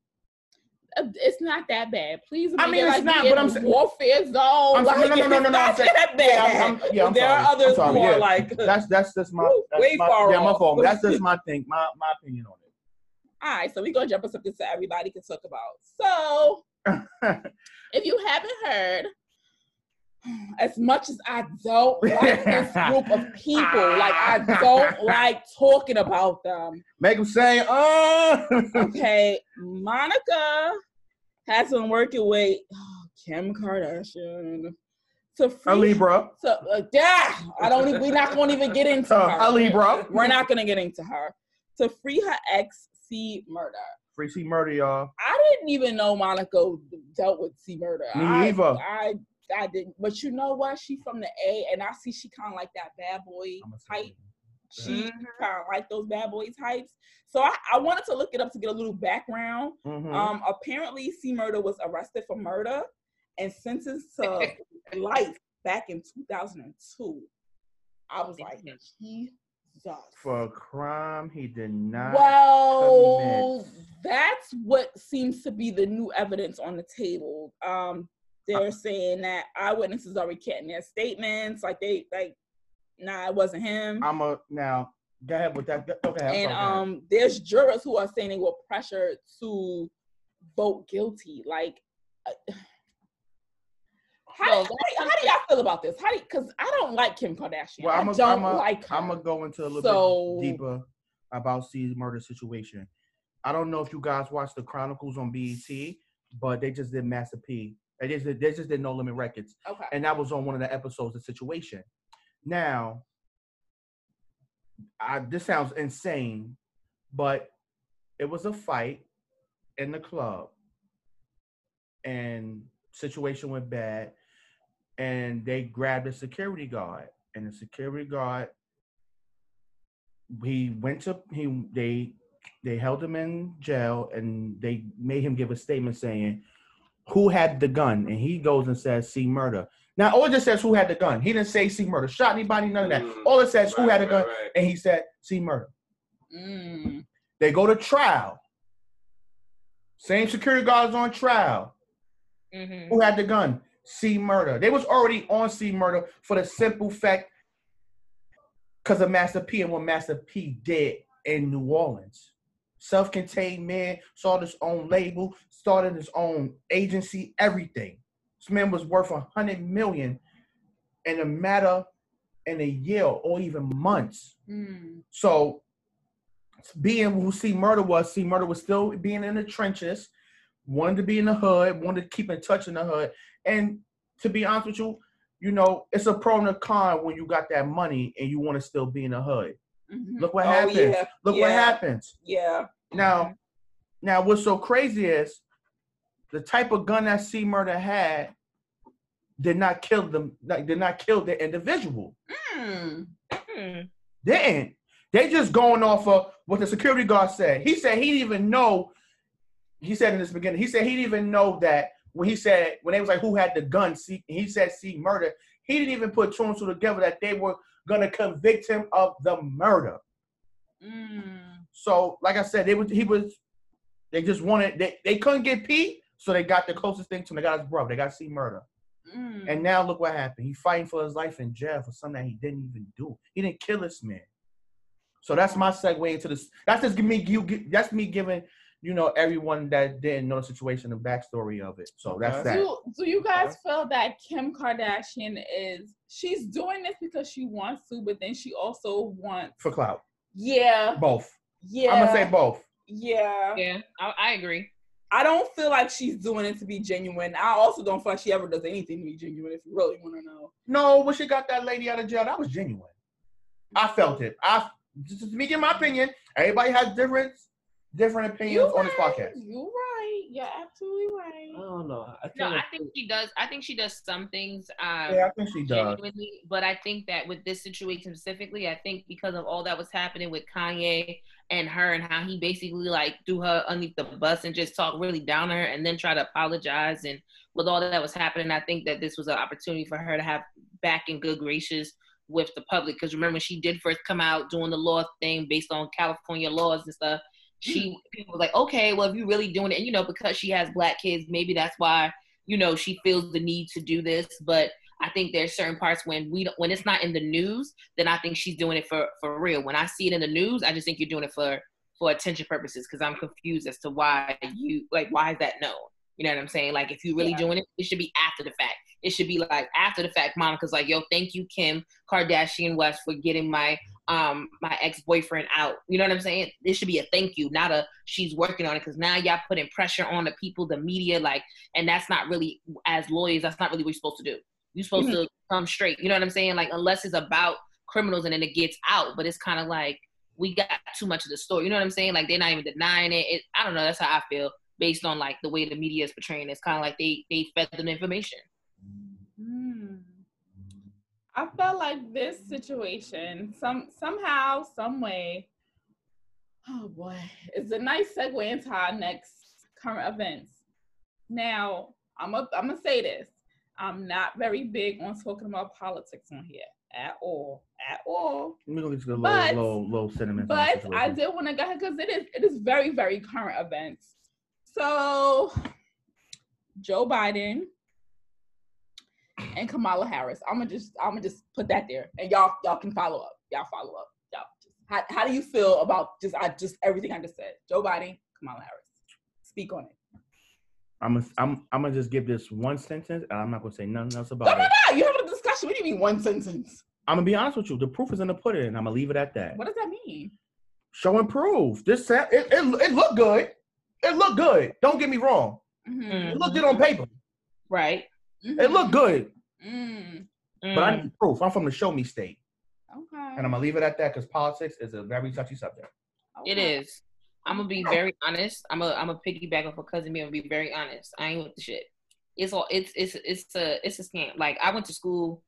Uh, It's not that bad. Please. I mean, it it's like not, but I'm saying- warfare zone. I'm like, no, no, no, no, it's no, I'm not saying- that bad. Yeah, I'm, yeah, I'm there sorry. are others I'm sorry, more yeah. like. that's that's just my, that's way my far yeah my fault. That's just my thing, my my opinion on All right, so we're gonna jump on something so everybody can talk about. So, if you haven't heard, as much as I don't like this group of people, like I don't like talking about them. Make them say, "Oh." Okay, Monica has been working with oh, Kim Kardashian to free, A. Libra, So, uh, yeah, I don't. We're not going to even get into uh, her. a Libra. We're not going to get into her to free her ex C murder. Free C murder, y'all. I didn't even know Monica dealt with C murder. Me I. I I didn't. But you know what? She from the A, and I see she kind of like that bad boy type. it. She Mhm. kind of like those bad boy types. So I, I wanted to look it up to get a little background. Mhm. Um, apparently, C Murder was arrested for murder and sentenced to life back in 2002. I was like, Jesus. For a crime he did not. Well, commit. that's what seems to be the new evidence on the table. Um, they're Uh, saying that eyewitnesses are recanting their statements, like they like, nah, it wasn't him. I'm a now. Go ahead with that. Okay. And um, there's jurors who are saying they were pressured to vote guilty. Like, uh, how, So do, how, do, how do y'all feel about this? How do because I don't like Kim Kardashian. Well, I I'm a, don't I'm a, like her. I'm gonna go into a little So- bit deeper about C's murder situation. I don't know if you guys watched the Chronicles on BET, but they just did Master P. They just did, they just did No Limit Records, okay. and that was on one of the episodes of the Situation. Now, I, this sounds insane, but it was a fight in the club, and situation went bad, and they grabbed a security guard, and the security guard he went to he they they held him in jail and they made him give a statement saying who had the gun? And he goes and says C Murder. Now all it just says who had the gun? He didn't say C Murder. Shot anybody none of that. Mm. all it says who Right, had the gun? right, right. and he said C Murder. Mm. they go to trial. Same security guards on trial. Mhm. who had the gun C Murder they was already on C Murder for the simple fact because of master p and what master p did in new orleans self-contained man started his own label started his own agency everything this man was worth a hundred million in a matter in a year or even months Mm. so being who C Murder was, C Murder was still being in the trenches, wanted to be in the hood, wanted to keep in touch in the hood. And to be honest with you, you know, it's a pro and a con when you got that money and you want to still be in the hood. Mhm. Look what Oh, happens. yeah, Look what yeah. happens. Yeah. Now, now what's so crazy is the type of gun that C Murder had did not kill them, like, did not kill the individual. Mm. Mhm. didn't. They just going off of what the security guard said. He said he didn't even know. He said in this beginning, he said he didn't even know that when he said when they was like who had the gun. See, he said C Murder. He didn't even put two and two together that they were gonna convict him of the murder. Mm. So, like I said, they was he was. They just wanted they, they couldn't get P, so they got the closest thing to him. They got his brother. They got C Murder. Mm. And now look what happened. He fighting for his life in jail for something that he didn't even do. He didn't kill this man. So that's my segue into this. That's just me. You. That's me giving you know everyone that didn't know the situation the backstory of it. So that's Okay. that. do, do you guys feel that Kim Kardashian is she's doing this because she wants to, but then she also wants For clout, yeah, both. yeah. I'm gonna say both. yeah. Yeah, I, I agree. I don't feel like she's doing it to be genuine. I also don't feel like she ever does anything to be genuine. If you really want to know, No, when she got that lady out of jail, that was genuine. I felt it. I just to me give my opinion. Everybody has different different opinions on this podcast. You're right. You're absolutely right. I don't know. I No, can't I think she does. I think she does some things. Um, Yeah, I think she does. but I think that with this situation specifically, I think because of all that was happening with Kanye and her and how he basically like threw her underneath the bus and just talked really down on her and then try to apologize and with all that was happening, I think that this was an opportunity for her to have back in good graces with the public. Because remember, when she did first come out doing the law thing based on California laws and stuff, she mm. people was like, okay, well, if you're really doing it, and you know, because she has black kids, maybe that's why you know she feels the need to do this. But I think there's certain parts when we don't, when it's not in the news, then I think she's doing it for for real. When I see it in the news, I just think you're doing it for for attention purposes because I'm confused as to why you like why is that known? You know what I'm saying? Like if you really Yeah. doing it, it should be after the fact. It should be like after the fact. Monica's like, yo, thank you, Kim Kardashian West, for getting my um my ex-boyfriend out. You know what I'm saying? It should be a thank you, not a she's working on it because now y'all putting pressure on the people, the media, like, and that's not really as lawyers, that's not really what you're supposed to do. You're supposed to come straight. You know what I'm saying? Like unless it's about criminals and then it gets out, but it's kind of like we got too much of the story. You know what I'm saying? Like they're not even denying it. it I don't know. That's how I feel based on like the way the media is portraying. it. It's kind of like they they fed them information. I felt like this situation, some somehow, some way. Oh boy, it's a nice segue into our next current events. Now, I'm a, I'm gonna say this. I'm not very big on talking about politics on here at all, at all. We're gonna get a little, But- little, little sentiment. But I did want to go ahead because it is it is very very current events. So Joe Biden and Kamala Harris. I'm gonna just I'm gonna just put that there, and y'all y'all can follow up. Y'all follow up. Y'all. Just, how how do you feel about just I just everything I just said? Joe Biden, Kamala Harris. Speak on it. I'm gonna, I'm, I'm gonna just give this one sentence, and I'm not gonna say nothing else No, about no, it. no. You having a discussion. What do you mean one sentence? I'm gonna be honest with you. The proof is in the pudding, and I'm gonna leave it at that. What does that mean? Show and prove. This sa- it, it, it looked good. It looked good. Don't get me wrong. Mhm. It looked good on paper. Right. It looked good, Mm. but I Mm. need proof. I'm from the show me state, Okay. and I'm gonna leave it at that because politics is a very touchy subject. It Okay. is. I'm gonna be very honest. I'm a I'm a piggyback off of cousin me. I'm gonna be very honest. I ain't with the shit. It's all it's it's it's a it's a scam. Like I went to school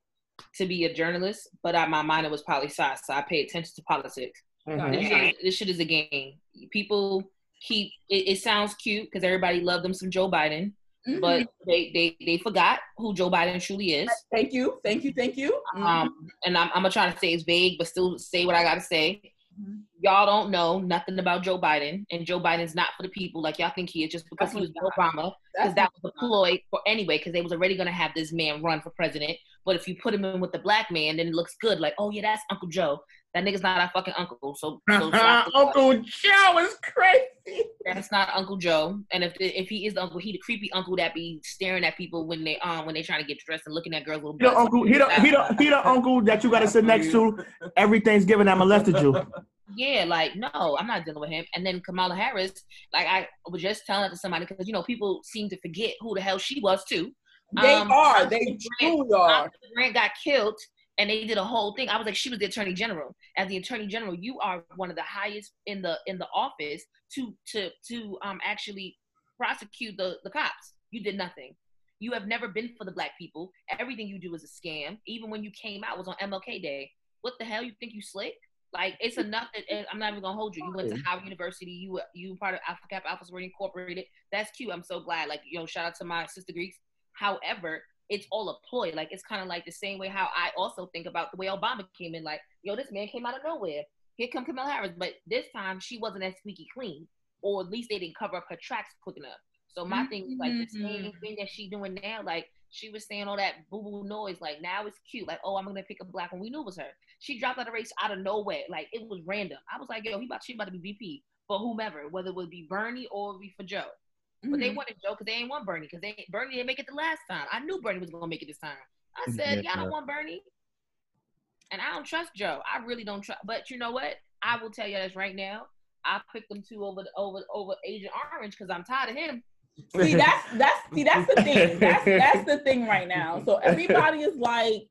to be a journalist, but I, my minor was poli sci, so I pay attention to politics. Mhm. This, shit, is- this shit is a game. People keep it, it sounds cute because everybody loved them some Joe Biden, Mhm. but they they they forgot who Joe Biden truly is. Thank you, thank you, thank you. Um, and I'm, I'm gonna try to say it's vague, but still say what I gotta say. Mhm. Y'all don't know nothing about Joe Biden, and Joe Biden's not for the people like y'all think he is just because he was Definitely Obama. Because that was a ploy for anyway, because they was already gonna have this man run for president. But if you put him in with the black man, then it looks good. Like, oh yeah, that's Uncle Joe. That nigga's not our fucking uncle. So, so Uncle Joe is crazy. that's not Uncle Joe. And if if he is the uncle, he the creepy uncle that be staring at people when they um when they trying to get dressed and looking at girls' little He the butts. uncle. He the, he the, he the uncle that you gotta sit next to every Thanksgiving that molested you. Yeah, like no, I'm not dealing with him. And then Kamala Harris, like I was just telling that to somebody because you know people seem to forget who the hell she was too. They Um, are. They Grant- truly are. Grant got killed, and they did a whole thing. I was like, she was the attorney general. As the attorney general, you are one of the highest in the in the office to to to um actually prosecute the the cops. You did nothing. You have never been for the black people. Everything you do is a scam. Even when you came out was on MLK Day. What the hell? You think you slick? Like it's enough that and I'm not even gonna hold you. You went to Howard University. You you part of Alpha Kappa Alpha Sorority Incorporated. That's cute. I'm so glad. Like you know, shout out to my sister Greeks. However, it's all a ploy. Like it's kind of like the same way how I also think about the way Obama came in. Like yo, this man came out of nowhere. Here come Kamala Harris, but this time she wasn't as squeaky clean, or at least they didn't cover up her tracks quick enough. So my thing is like the same Mhm. thing that she doing now. Like she was saying all that boo boo noise. Like now it's cute. Like oh, I'm gonna pick a black one. We knew it was her. She dropped out of the race out of nowhere. Like it was random. I was like yo, he about she about to be VP for whomever, whether it would be Bernie or be for Joe. But they Mhm. wanted Joe because they ain't want Bernie because they Bernie didn't make it the last time. I knew Bernie was gonna make it this time. I said, Yeah. y'all don't want Bernie, and I don't trust Joe. I really don't trust. But you know what? I will tell you this right now. I picked them two over the, over over Agent Orange because I'm tired of him See, that's that's see, that's the thing. That's that's the thing right now. So everybody is like,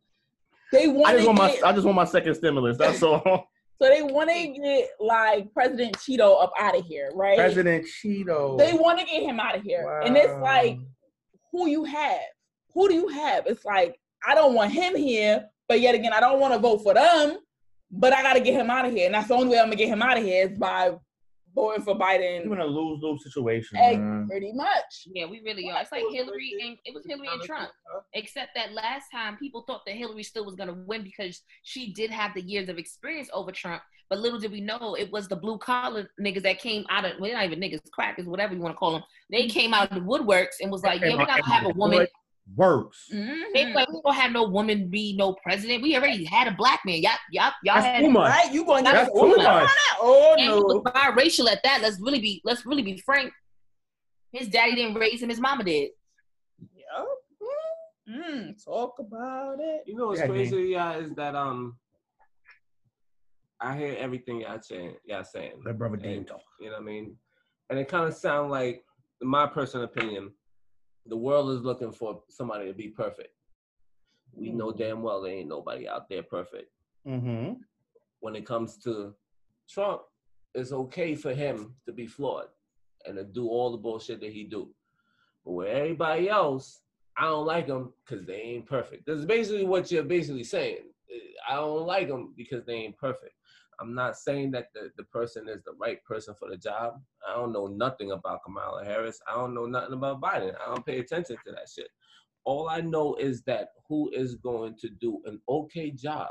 they want. I want just to want my get, I just want my second stimulus. That's all. so they want to get like President Cheeto up out of here, right? President Cheeto. They want to get him out of here, and it's like, who you have? Who do you have? It's like I don't want him here, but yet again, I don't want to vote for them, but I got to get him out of here, and that's the only way I'm gonna get him out of here is by voting for Biden. You're in a lose lose situation. Egg, man. pretty much. Yeah, we really are. It's like Hillary and it was Hillary and Trump. Except that last time people thought that Hillary still was gonna win because she did have the years of experience over Trump. But little did we know it was the blue collar niggas that came out of well, they're not even niggas, crackers, whatever you want to call them. They mm. came out of the woodworks and was like, Yeah, we're not gonna have a woman. Works. Mhm. They like we don't have no woman be no president. We already had a black man. Y'all, y'all, y'all That's had too much. Right? You going to That's get too oh, much. Oh and he was no. biracial at that. Let's really be let's really be frank. His daddy didn't raise him, his mama did. Yeah. Mm, talk about it. You know what's Yeah, crazy, yeah, is that um, I hear everything y'all saying. Y'all saying. Let brother And, Dean talk. You know what I mean? And it kind of sound like, in my personal opinion, the world is looking for somebody to be perfect. We know damn well there ain't nobody out there perfect. Mm-hmm. When it comes to Trump, it's okay for him to be flawed and to do all the bullshit that he do. But with everybody else, I don't like them because they ain't perfect. That's basically what you're basically saying. I don't like them because they ain't perfect. I'm not saying that the, the person is the right person for the job. I don't know nothing about Kamala Harris. I don't know nothing about Biden. I don't pay attention to that shit. All I know is that who is going to do an okay job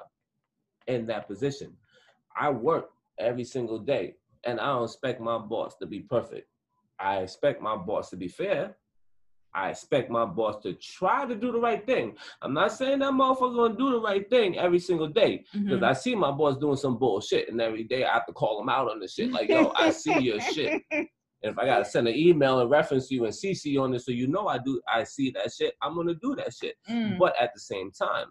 in that position. I work every single day and I don't expect my boss to be perfect. I expect my boss to be fair. I expect my boss to try to do the right thing. I'm not saying that motherfucker gonna do the right thing every single day because Mhm. I see my boss doing some bullshit, and every day I have to call him out on the shit. Like, yo, I see your shit. And if I gotta send an email and reference you and CC on it, so you know I do, I see that shit. I'm gonna do that shit. Mm. But at the same time,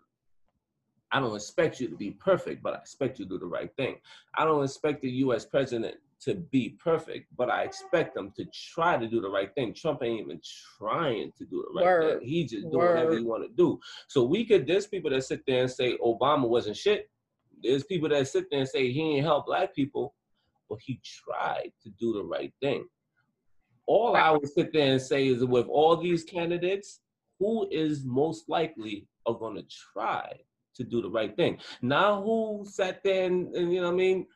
I don't expect you to be perfect, but I expect you to do the right thing. I don't expect the U.S. president to be perfect, but I expect them to try to do the right thing. Trump ain't even trying to do the right Word. thing. He just doing whatever he want to do. So we could. There's people that sit there and say Obama wasn't shit. There's people that sit there and say he ain't help black people, but he tried to do the right thing. All I would sit there and say is with all these candidates, who is most likely are going to try to do the right thing? Now, who sat there and, and you know what I mean,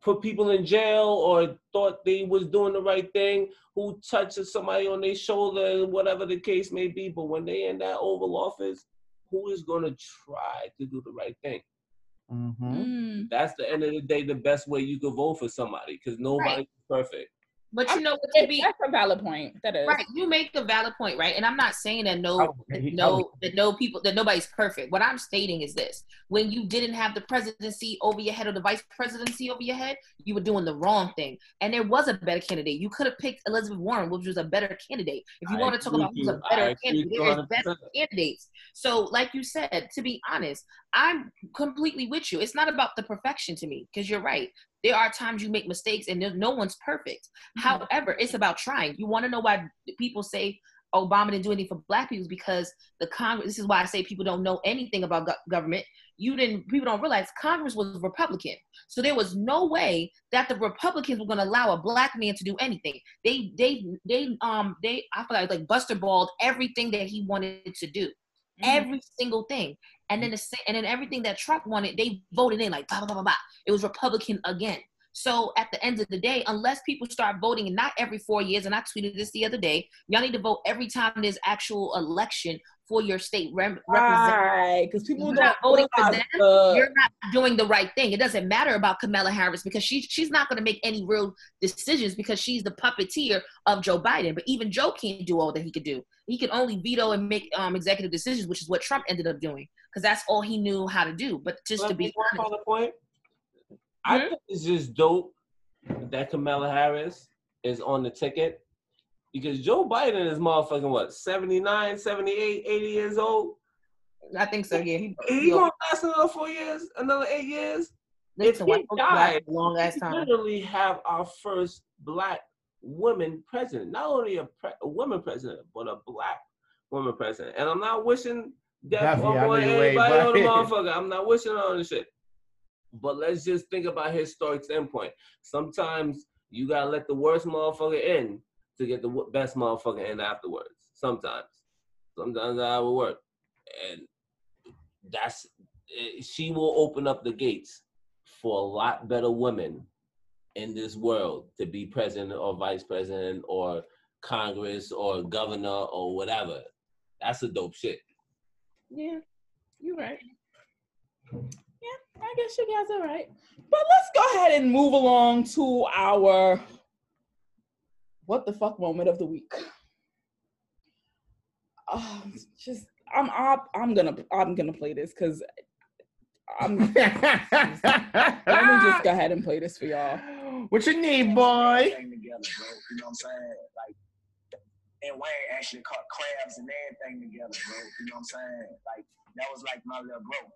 put people in jail or thought they was doing the right thing, who touches somebody on their shoulder, whatever the case may be, but when they in that Oval Office, who is going to try to do the right thing? Mm-hmm. Mm. That's the end of the day, the best way you could vote for somebody because nobody's perfect. But you know what to be That's a valid point. That is. Right, you make a valid point, right? And I'm not saying that no, oh, would- that oh, he- no, would- that no people, that nobody's perfect. What I'm stating is this: when you didn't have the presidency over your head or the vice presidency over your head, you were doing the wrong thing. And there was a better candidate. You could have picked Elizabeth Warren, which was a better candidate. If you I want to talk about with who's a you. I better agree candidate, with you there is better 100%. candidates. So, like you said, to be honest, I'm completely with you. It's not about the perfection to me, because you're right. There are times you make mistakes, and no one's perfect. Mm-hmm. However, it's about trying. You want to know why people say Obama didn't do anything for black people because the Congress. This is why I say people don't know anything about go- government. You didn't. People don't realize Congress was Republican, so there was no way that the Republicans were going to allow a black man to do anything. They, they, they, um, they. I feel like like Buster balled everything that he wanted to do, Mhm. every single thing. And then the and then everything that Trump wanted, they voted in like blah blah blah blah. blah. It was Republican again. So at the end of the day, unless people start voting, and not every four years, and I tweeted this the other day, y'all need to vote every time there's actual election for your state representative. Right, because people You're don't voting for them, the- You're not doing the right thing. It doesn't matter about Kamala Harris because she she's not going to make any real decisions because she's the puppeteer of Joe Biden. But even Joe can't do all that he could do. He can only veto and make um, executive decisions, which is what Trump ended up doing because that's all he knew how to do. But just to be honest, on the point. I Hmm? think it's just dope that Kamala Harris is on the ticket because Joe Biden is motherfucking what 79, 78, 80 years old. I think so. Yeah, he, He gonna last another four years, another eight years. if he white folks last died, a long ass time. literally have our first black women president. Not only a, pre- a woman president, but a black woman president. And I'm not wishing death on know you ain't, anybody on the motherfucker. I'm not wishing on the shit. But let's just think about historic standpoint. Sometimes you gotta let the worst motherfucker in to get the w- best motherfucker in afterwards. Sometimes, sometimes that will work, and that's eh, she will open up the gates for a lot better women in this world to be president or vice president or Congress or governor or whatever. That's a dope shit. Yeah, you're right. Yeah, I guess you guys are right. But let's go ahead and move along to our what the fuck moment of the week. Oh, just I'm I'm, I'm gonna I'm gonna play this because I'm let me just go ahead and play this for y'all. What you need, boy? Together. You know what I'm saying? Like, and Wayne actually caught crabs and everything together, bro. You know what I'm saying? Like, that was like my little bro.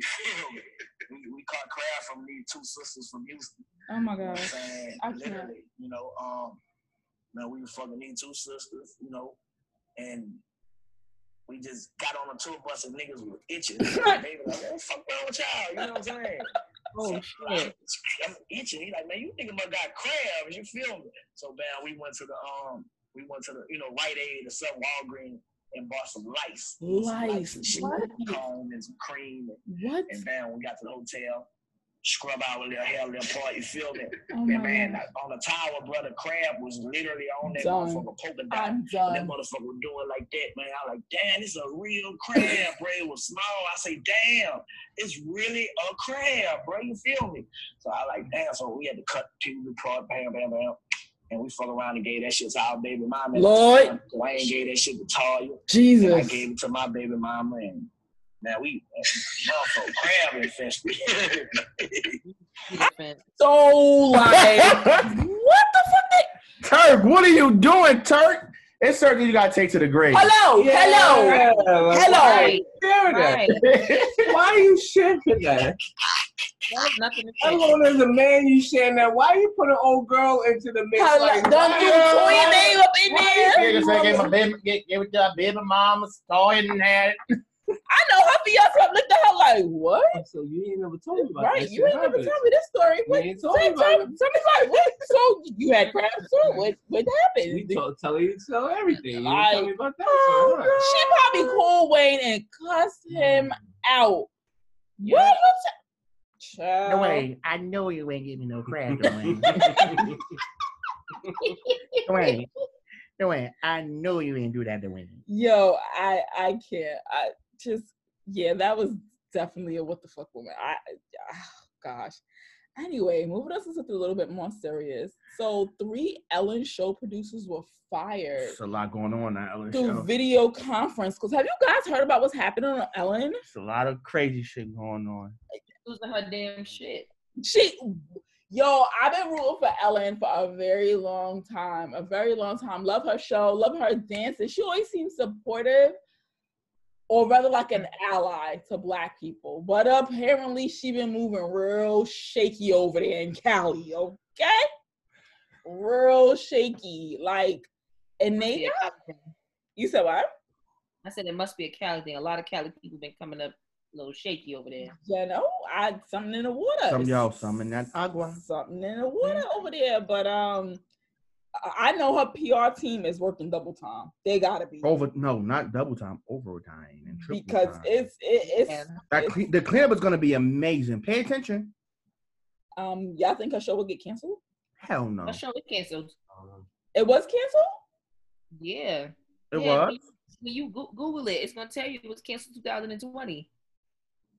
You feel me? We, we caught crabs from these two sisters from Houston. Oh my You know what I'm saying? I can't. Literally, you know, um, man, we were fucking these two sisters, you know, and we just got on a tour bus and niggas were itching. they were like, what the fuck wrong with y'all? You know what I'm saying? Oh shit. I'm itching. He's like, man, you think about got crabs? You feel me? So man, we went to the um, we went to the you know Rite Aid or some Walgreens and bought some lice, some Lice. and shit, What? and some cream, and, What? and man, we got to the hotel, scrub our little hair, little part. You feel me? Oh and man, on the tower, brother, crab was literally on that Done. motherfucker poking down. I'm that motherfucker was doing like that, man. I like, damn, this is a real crab, bro. It was small. I say, damn, it's really a crab, bro. You feel me? So I like, damn. So we had to cut two apart, bam, bam, bam. And we fuck around and gave that shit to our baby mama. Lord. Wayne gave that shit to Toya. And I gave it to my baby mama. And now we, motherfucker, crab infested. So like, what the fuck? They- Turk, what are you doing, Turk? It's certain you gotta take to the grave. hello, hello, Yeah, like, hello. Why are you sharing that? Right. Why are you sharing that? That has nothing to As as a man you sharing that, why you put an old girl into the mix? Hello. Like, Don't why- you throw your name up in there. Yeah, gave my baby, gave, gave it to our baby mama, toy and that. I know her fiance looked at her like, what? Oh, So you ain't never told me about this. Right? You ain't never told me this story. What? You ain't told me Tell, about tell, it. tell me about it. What? So you had crabs too? What? What We happened? told, tell you to tell everything. You didn't I- tell me about that. Oh, shit, huh? she probably called Wayne and cussed hmm. him out. Yeah. What was that? Child. I know you ain't giving me no crab, Dwayne. Dwayne, Dwayne, I know you ain't do that, to Dwayne. Yo, I I can't. I just yeah, that was definitely a what the fuck woman. I oh, gosh. Anyway, moving us to something a little bit more serious. So three Ellen show producers were fired It's a lot going on now, Ellen through show. video conference. Cause have you guys heard about what's happening on Ellen? There's a lot of crazy shit going on. Losing her damn shit. She Yo, I've been rooting for Ellen for a very long time. A very long time. Love her show, love her dances. She always seems supportive, or rather like an ally to black people. But apparently she been moving real shaky over there in Cali, okay? Real shaky. Like, and Must they be a Cali thing. you said what? I said it must be a Cali thing. A lot of Cali people been coming up a little shaky over there. You know, I something in the water. Some yo, some in that agua. something in the water over there. But um, I I know her PR team is working double time. They gotta be Over no, not double time, overtime and triple because time. it's it, it's that cle- the cleanup is gonna be amazing. Pay attention. um. Y'all think her show will get canceled? Hell no. Her show is canceled. Um, It was canceled. Yeah. It yeah, was. When you, when you Google it, it's gonna tell you it was canceled 2020.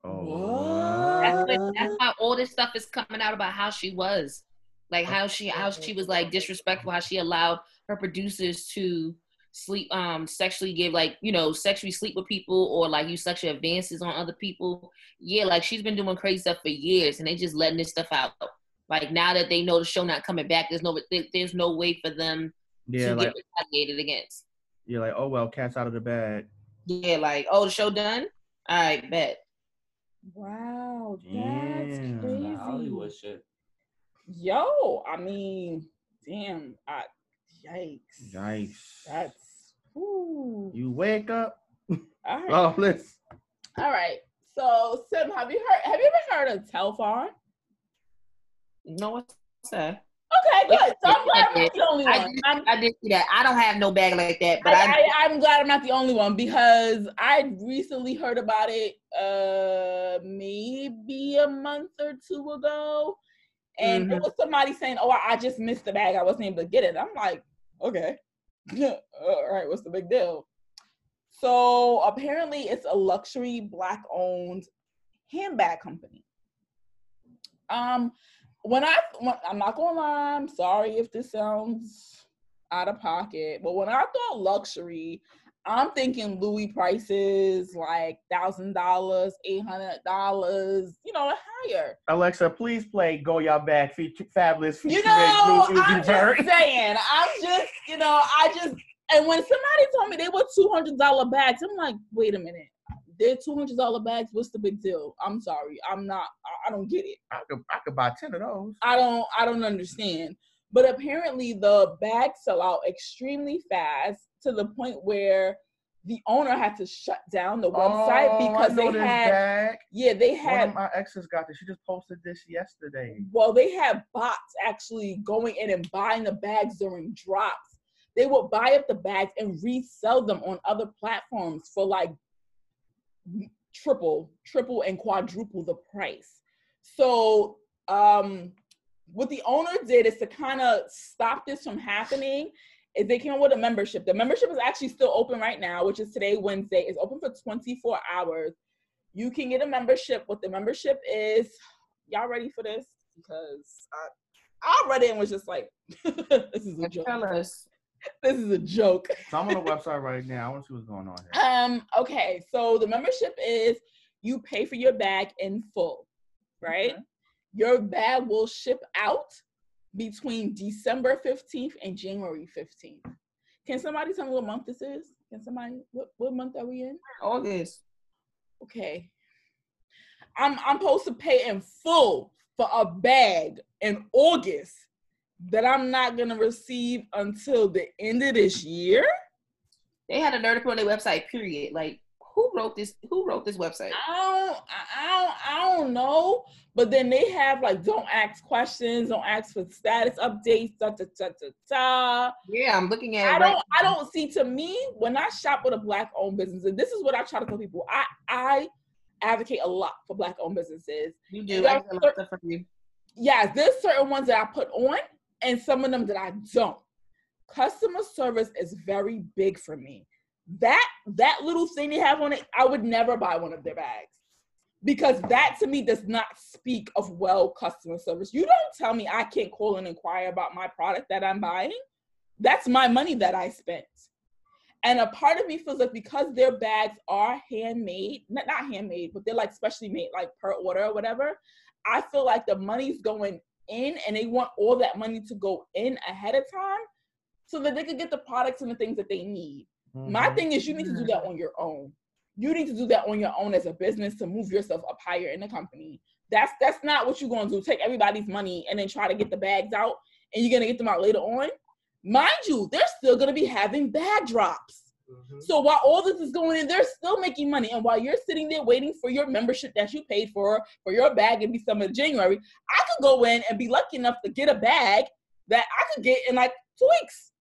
Oh. That's, what, that's why all this stuff is coming out about how she was, like how she how she was like disrespectful, how she allowed her producers to sleep, um, sexually give like you know sexually sleep with people or like use sexual advances on other people. Yeah, like she's been doing crazy stuff for years, and they just letting this stuff out. Like now that they know the show not coming back, there's no there's no way for them Yeah, to like get retaliated against. you're like, oh well, cat's out of the bag. Yeah, like oh the show done. All right, bet. Wow, that's Damn. crazy. Hollywood shit. Yo, I mean, damn. I Yikes. Yikes. That's. Ooh. You wake up. All right. Oh, listen. All right. So, Sym, have you heard? Have you ever heard of Telfar? No, what's that? Okay, good. So I'm glad I'm not the only one. I'm, I did see that. I don't have no bag like that, but I, I, I, I'm glad I'm not the only one because I recently heard about it uh maybe a month or two ago. And it Mhm. was somebody saying, Oh, I I just missed the bag. I wasn't able to get it. I'm like, okay. All right, what's the big deal? So apparently it's a luxury black owned handbag company. Um when I when, I'm not gonna lie, I'm sorry if this sounds out of pocket, but when I thought luxury, I'm thinking Louis prices like thousand dollars, eight hundred dollars, you know, higher. Alexa, please play "Go Y'all Back" feature Fabolous featuring You know, Lil I'm just saying. I'm just, you know, I just. And when somebody told me they were two hundred dollar bags, I'm like, wait a minute, they're two hundred dollar bags. What's the big deal? I'm sorry, I'm not. I- I don't get it. I could, I could buy ten of those. I don't I don't understand. But apparently the bags sell out extremely fast to the point where the owner had to shut down the website oh, because they had bag. yeah, they had One of my exes got this. She just posted this yesterday. well, they had bots actually going in and buying the bags during drops. They would buy up the bags and resell them on other platforms for like triple, triple and quadruple the price. So um what the owner did is to kind of stop this from happening is they came up with a membership. The membership is actually still open right now, which is today, Wednesday. It's open for 24 hours. You can get a membership. What the membership is, y'all ready for this? Because I, I read it and was just like, this is a joke. tell us. This is a joke. So I'm on the website right now. I want to see what's going on here. Um, okay, so the membership is you pay for your bag in full, right? Okay. Your bag will ship out between December 15th and January 15th. Can somebody tell me what month this is? Can somebody what, what month are we in? August. Okay. I'm I'm supposed to pay in full for a bag in August that I'm not gonna receive until the end of this year. They had a nerd up on their website. Period. Like, who wrote this? Who wrote this website? I don't, I I don't, I don't know. But then they have like, don't ask questions, don't ask for status updates, da da da da da. Yeah, I'm looking at. I don't, right I don't see. To me, when I shop with a black-owned business, and this is what I try to tell people, I, I advocate a lot for black-owned businesses. You do. Yeah, I get a lot of stuff from you. Yes, there's certain ones that I put on, and some of them that I don't. Customer service is very big for me. That that little thing they have on it, I would never buy one of their bags because that to me does not speak of well customer service. You don't tell me I can't call and inquire about my product that I'm buying. That's my money that I spent. And a part of me feels like because their bags are handmade, not, not handmade, but they're like specially made, like per order or whatever, I feel like the money's going in and they want all that money to go in ahead of time so that they can get the products and the things that they need. My Mhm. thing is you need to do that on your own. You need to do that on your own as a business to move yourself up higher in the company. That's that's not what you're gonna do. Take everybody's money and then try to get the bags out and you're gonna get them out later on. Mind you, they're still gonna be having bag drops. Mm-hmm. So while all this is going in, they're still making money. And while you're sitting there waiting for your membership that you paid for for your bag in December, January, I could go in and be lucky enough to get a bag that I could get in like two weeks.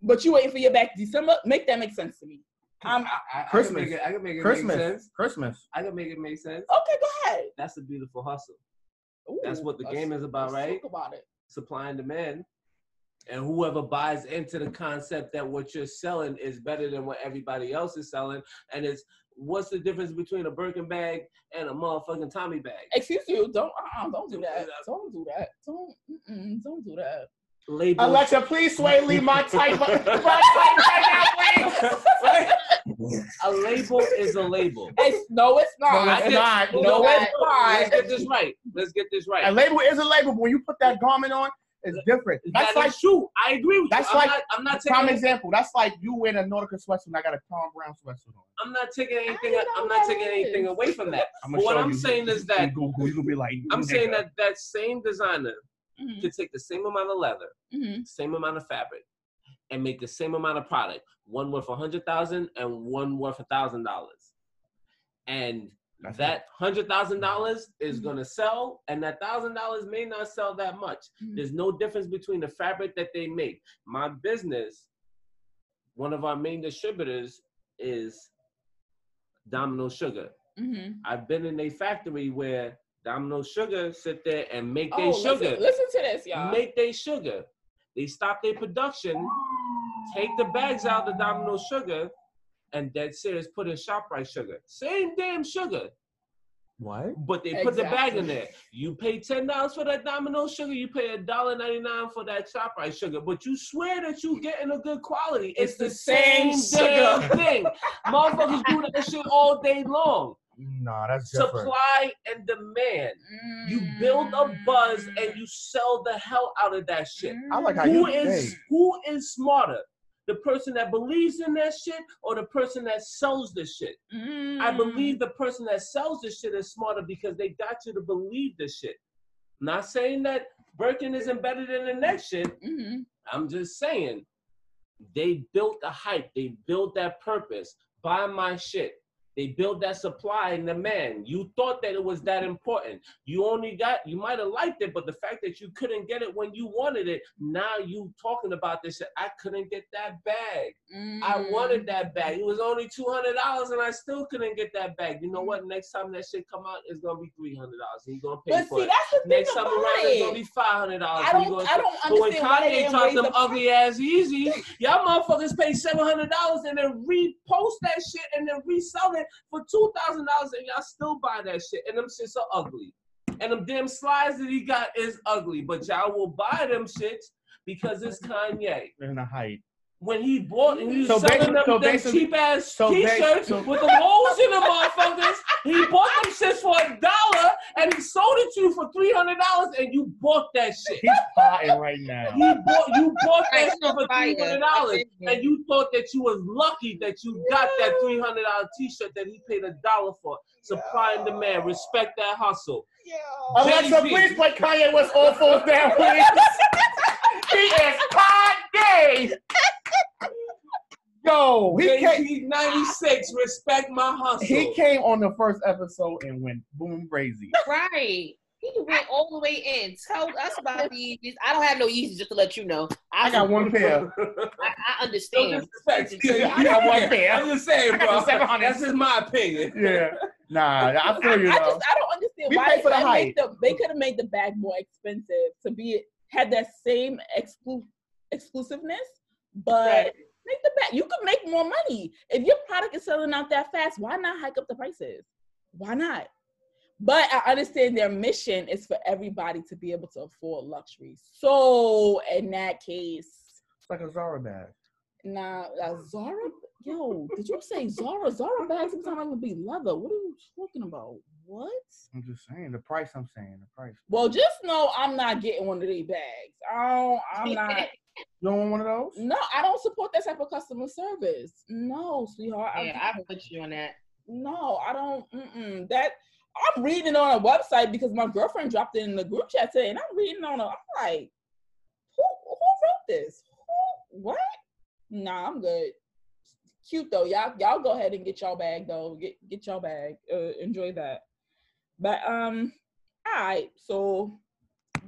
But you waiting for your bag December? Make that make sense to me. Um, I, I, Christmas. I can make it, I can make it Christmas. make sense. Christmas. I can make it make sense. okay, go ahead. That's a beautiful hustle. Ooh, That's what the let's- game is about, let's right? Talk about it. Supply and demand. And whoever buys into the concept that what you're selling is better than what everybody else is selling, and it's what's the difference between a Birkin bag and a motherfucking Tommy bag? Excuse you. Don't uh-uh, don't do that. Don't do that. Don't don't do that. Label. Alexa, please sway leave my type, my type right now, please. a label is a label. It's, no, it's not. No, it's not. No, No, it's it's Let's get this right. Let's get this right. A label is a label, but when you put that garment on, it's different. That's That like is true. I agree with That's you. I'm like- not, I'm not prime taking. example. That's like you wearing a Nautica sweatsuit and I got a Thom Browne sweatsuit on. I'm not taking anything. I'm not that taking anything is. away from that. I'm But what I'm saying is that Google, you be like, I'm nigga. saying that that same designer Mhm, could take the same amount of leather, mhm. same amount of fabric, and make the same amount of product, one worth a hundred thousand and one worth a thousand dollars, and That's that hundred thousand dollars is Mhm. gonna sell, and that thousand dollars may not sell that much. Mhm. There's no difference between the fabric that they make. My business, one of our main distributors is Domino Sugar. Mm-hmm. I've been in a factory where Domino Sugar sit there and make Oh, their listen, sugar. listen to this, y'all. Make their sugar. They stop their production, take the bags out of the Domino Sugar, and dead serious put in ShopRite sugar. Same damn sugar, What? but they put the bag in there. You pay ten dollars for that Domino sugar, you pay a dollar ninety nine for that ShopRite sugar, but you swear that you getting a good quality. It's, the, same, damn thing. Motherfuckers do that shit all day long. Nah, that's different. Supply and demand. You build a buzz Mm. and you sell the hell out of that shit. I like how Who you is say. who is smarter? The person that believes in that shit or the person that sells the shit? Mm. I believe the person that sells the shit is smarter because they got you to believe the shit. Not saying that Birkin isn't better than the next shit. Mhm. I'm just saying they built the hype, they built that purpose. Buy my shit. They built that supply and demand. You thought that it was that important. You only got, you might have liked it, but the fact that you couldn't get it when you wanted it, now you talking about this. I couldn't get that bag. I Mm. wanted that bag. It was only two hundred dollars, and I still couldn't get that bag. You know what? Next time that shit come out, it's gonna be three hundred dollars, and you're gonna pay But for see, it. that's the thing Next time around, it's gonna be five hundred dollars. I don't, I don't But when understand why they Kanye dropped them the ugly ass Yeezys, y'all motherfuckers pay seven hundred dollars and then repost that shit and then resell it for two thousand dollars, and y'all still buy that shit, and them shits are ugly. And them damn slides that he got is ugly, but y'all will buy them shits because it's Kanye. In the height. When he bought and he was So selling basi- them, so them cheap ass so t-shirts so- with the holes in the motherfuckers, he bought them shits for a dollar and he sold it to you for three hundred dollars, and you bought that shit. He's potting right now. He bought you bought that shit for three hundred dollars, and you thought that you was lucky that you got that three hundred dollar T-shirt that he paid a dollar for. Supply and demand, respect that hustle. Alexa, Jay-Z. please play Kanye West All Falls Down, please. he is Kanye. Yo, he came, Jay-Z ninety six, respect my hustle. he came on the first episode and went boom crazy. Right. He went all the way in, told us about the Yeezys. I don't have no Yeezys, just to let you know. I got one pair. I, I understand. disrespect. I got one pair. I'm just saying, bro. That's just my opinion. Yeah. Nah, I feel you I, I though. just I don't understand We why they for the could've made hype. the, they could have made the bag more expensive to be had that same exclu- exclusiveness, but Right. Make the bag. You could make more money if your product is selling out that fast. Why not hike up the prices? Why not? But I understand their mission is for everybody to be able to afford luxury. So in that case, It's like a Zara bag. now uh, Zara, yo, did you say Zara? Zara bags sometimes would be leather. What are you talking about? What? I'm just saying the price. I'm saying the price. Well, just know I'm not getting one of these bags. I don't, I'm not. You don't want one of those? No, I don't support that type of customer service. No, sweetheart. I Yeah, I don't. put you on that. no, I don't. Mm-mm. That I'm reading on a website because my girlfriend dropped it in the group chat today, and I'm reading on a. I'm like, who who wrote this? Who, what? Nah, I'm good. Cute though, y'all. Y'all go ahead and get y'all bag though. Get get y'all bag. Uh, enjoy that. But um, all right. So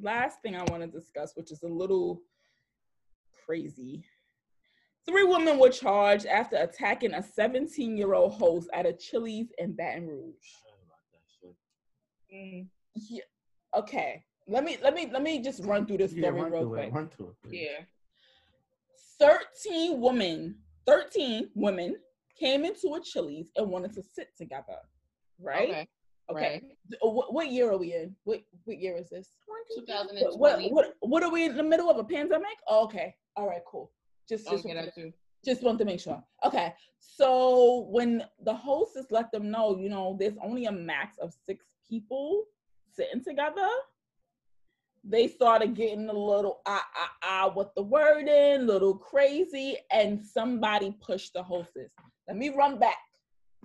last thing I want to discuss, which is a little crazy. Three women were charged after attacking a 17 year old host at a Chili's in Baton Rouge. Mm, Yeah. Okay. Let me let me let me just run through this Yeah, story run real quick. it. Run through it. yeah. 13 women, 13 women came into a Chili's and wanted to sit together. Right? Okay. Okay. Right. Uh, What, what year are we in? What what year is this? What, 2020. what, what, what are we in the middle of a pandemic? Oh, okay. All right, cool. Just just that too. just want to make sure. Okay. So when the hostess let them know, you know, there's only a max of six people sitting together, they started getting a little ah ah ah with the wording, little crazy, and somebody pushed the hostess. Let me run back.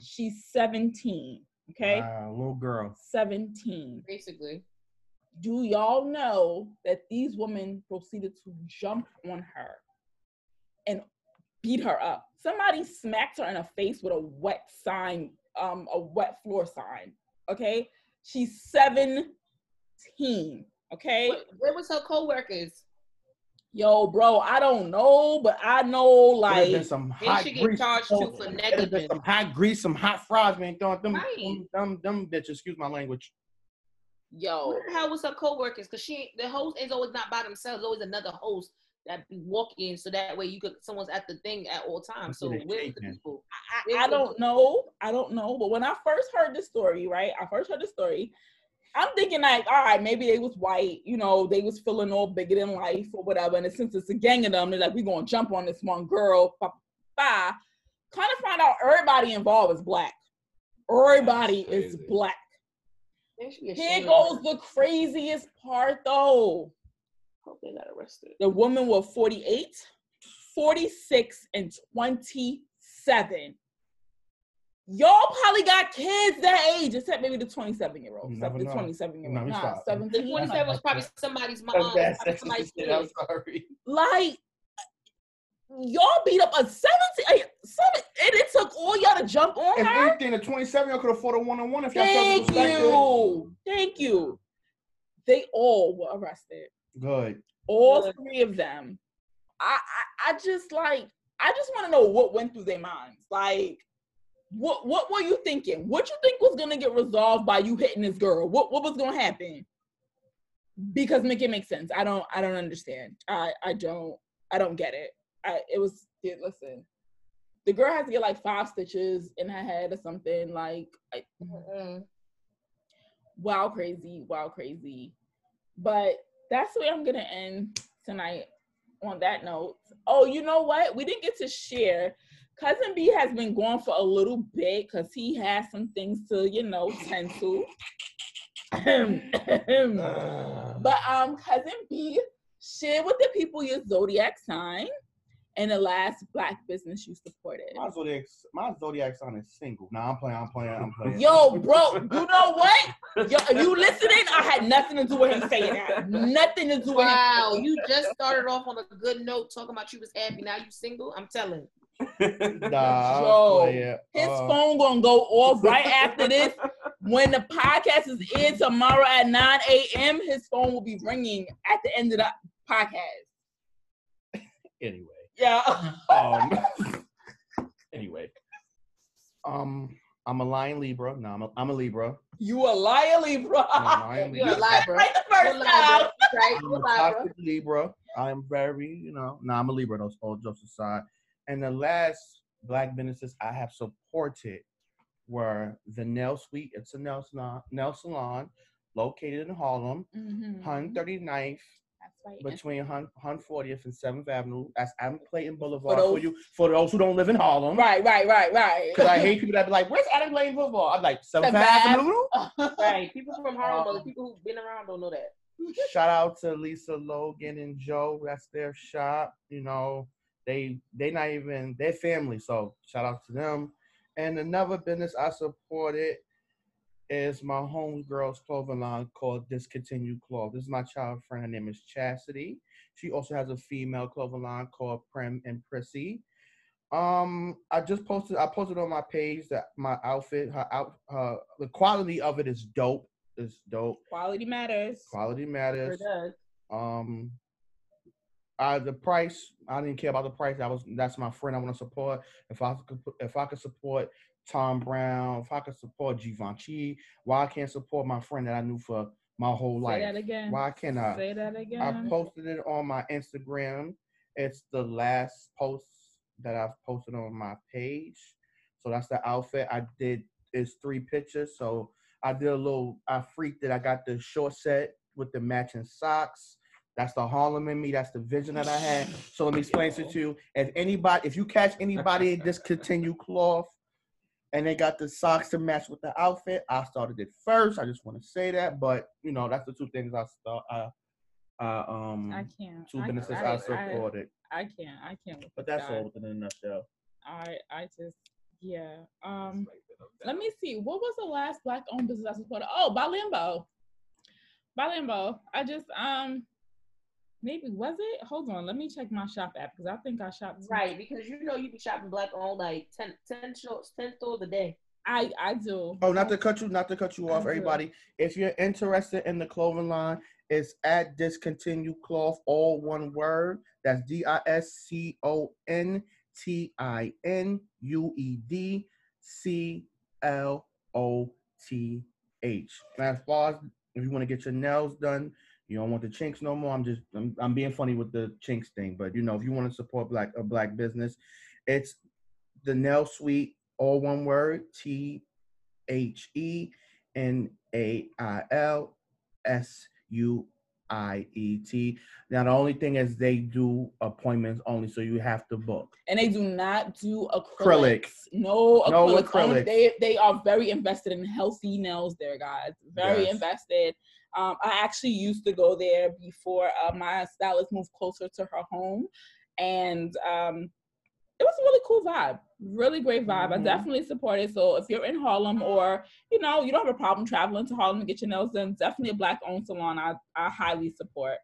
She's 17. Okay. Wow, little girl. 17. Basically. Do y'all know that these women proceeded to jump on her? and beat her up. Somebody smacked her in the face with a wet sign, um, a wet floor sign. Okay, she's 17. Okay, Where, where was her co-workers? yo, bro, I don't know, but I know Could have been like some They should get grease. charged too for Could negligence. some hot grease, some hot fries, man. Throwing them, Right. them, them, them bitches. Excuse my language. yo, Where the hell was her co-workers? Because she, the host is always not by themselves. Always another host that be walking, so that way you could someone's at the thing at all times. So That's what they where's the taking. people? I, I don't know. I don't know. But when I first heard the story, right? I first heard the story. I'm thinking like, all right, maybe they was white, you know, they was feeling all bigger than life or whatever. And since it's a gang of them, they're like, we're gonna jump on this one girl. Ba, ba. Kind of find out everybody involved is black. Everybody is black. They should be Here goes the craziest part though. Hope they got arrested. The women were 48, 46, and 27. Y'all probably got kids that age, except maybe the 27 year old. Except the 27 year old. Nah, stop. The 27 was probably somebody's mom. That's bad somebody's shit. I'm sorry. Like, y'all beat up a 17, a seven, and it took all y'all to jump on If her. anything, the 27 y'all could afford a one on one if y'all Thank self-respected. you. Thank you. They all were arrested. Good. all Good. three of them. I, I I just like I just want to know what went through their minds. Like, what what were you thinking? What you think was gonna get resolved by you hitting this girl? What what was gonna happen? Because make it make sense. I don't I don't understand. I I don't I don't get it. I it was it, listen. The girl has to get like five stitches in her head or something. Like, I, wow crazy wow crazy but that's where i'm gonna end tonight on that note oh you know what we didn't get to share cousin b has been gone for a little bit because he has some things to you know tend to but um cousin b share with the people your zodiac sign and the last black business you supported My zodiac, my zodiac sign is single. Nah, I'm playing. I'm playing. I'm playing. Yo, bro, you know what? Yo, are you listening? I had nothing to do with him saying that. Nothing to do with him. Wow, you just started off on a good note talking about you was happy. Now you single. I'm telling. Nah, Yo, His Uh, phone gonna go off right after this. When the podcast is in tomorrow at 9 a.m., his phone will be ringing at the end of the podcast. Anyway. Yeah. Um. anyway. Um. I'm a lion Libra. No, I'm a, I'm a Libra. You a liar, Libra. I'm a lion You're Libra. a Libra. Right the first a time. Right? I'm a a Libra. Libra. I'm very, you know, no, I'm a Libra, those all jokes aside. And the last black businesses I have supported were the Nail Suite. It's a nail salon, nail salon located in Harlem, Mhm. 139th That's right. between Hun, Hun 40th and 7th Avenue. That's Adam Clayton Boulevard for, those- you, for those who don't live in Harlem. Right, right, right, right. Because I hate people that be like, where's Adam Clayton Boulevard? I'm like, 7th Avenue? Right. People from Harlem, Um, the people who've been around don't know that. shout out to Lisa Logan and Joe. That's their shop. You know, they they not even their family. So shout out to them. And another business I supported is my homegirl's clothing line called Discontinued Cloth. This is my child friend. Her name is Chastity. She also has a female clothing line called Prim and Prissy. Um, I just posted. I posted on my page that my outfit, her out, her the quality of it is dope. It's dope. Quality matters. Quality Sure matters. does. Um, uh, the price, I didn't care about the price. That was that's my friend I want to support. If I could, if I could support Thom Browne, if I could support Givenchy, why I can't support my friend that I knew for my whole Say life? that again. Why can't I? Say that again. I posted it on my Instagram. It's the last post that I've posted on my page. So that's the outfit I did. Is three pictures. So I did a little. I freaked it. I got the short set with the matching socks. That's the Harlem in me. That's the vision that I had. So let me explain it to you. If anybody, if you catch anybody in discontinued cloth, and they got the socks to match with the outfit, I started it first. I just want to say that. But you know, that's the two things I start. I, I um I can't. two I, businesses I, I, I, supported. I can't. I can't. But that's guy. all within a nutshell. I I just yeah. Um let me see. What was the last black owned business I supported? Oh, by Limbo. By Limbo. I just um Maybe was it? Hold on, let me check my shop app because I think I shopped. too. Right, because you know you be shopping black on like 10, 10, stores, 10 stores a day. I I do. Oh, not to cut you, not to cut you off, everybody. If you're interested in the clothing line, it's at discontinued cloth, all one word. That's D I S C O N T I N U E D C L O T H. As far as if you want to get your nails done, you don't want the chinks no more. I'm just I'm, I'm being funny with the chinks thing, but you know, if you want to support black a black business, it's the nail suite, all one word, T H E N A I L S U I E T. Now the only thing is they do appointments only, so you have to book. and they do not do acrylics. Acrylic. No acrylics. No acrylics. They they are very invested in healthy nails there, guys. Very Yes. invested. Um, I actually used to go there before uh, my stylist moved closer to her home, and um, it was a really cool vibe. Really great vibe. I Mhm. definitely support it. So if you're in Harlem or you know you don't have a problem traveling to Harlem to get your nails done, definitely a black owned salon. I I highly support.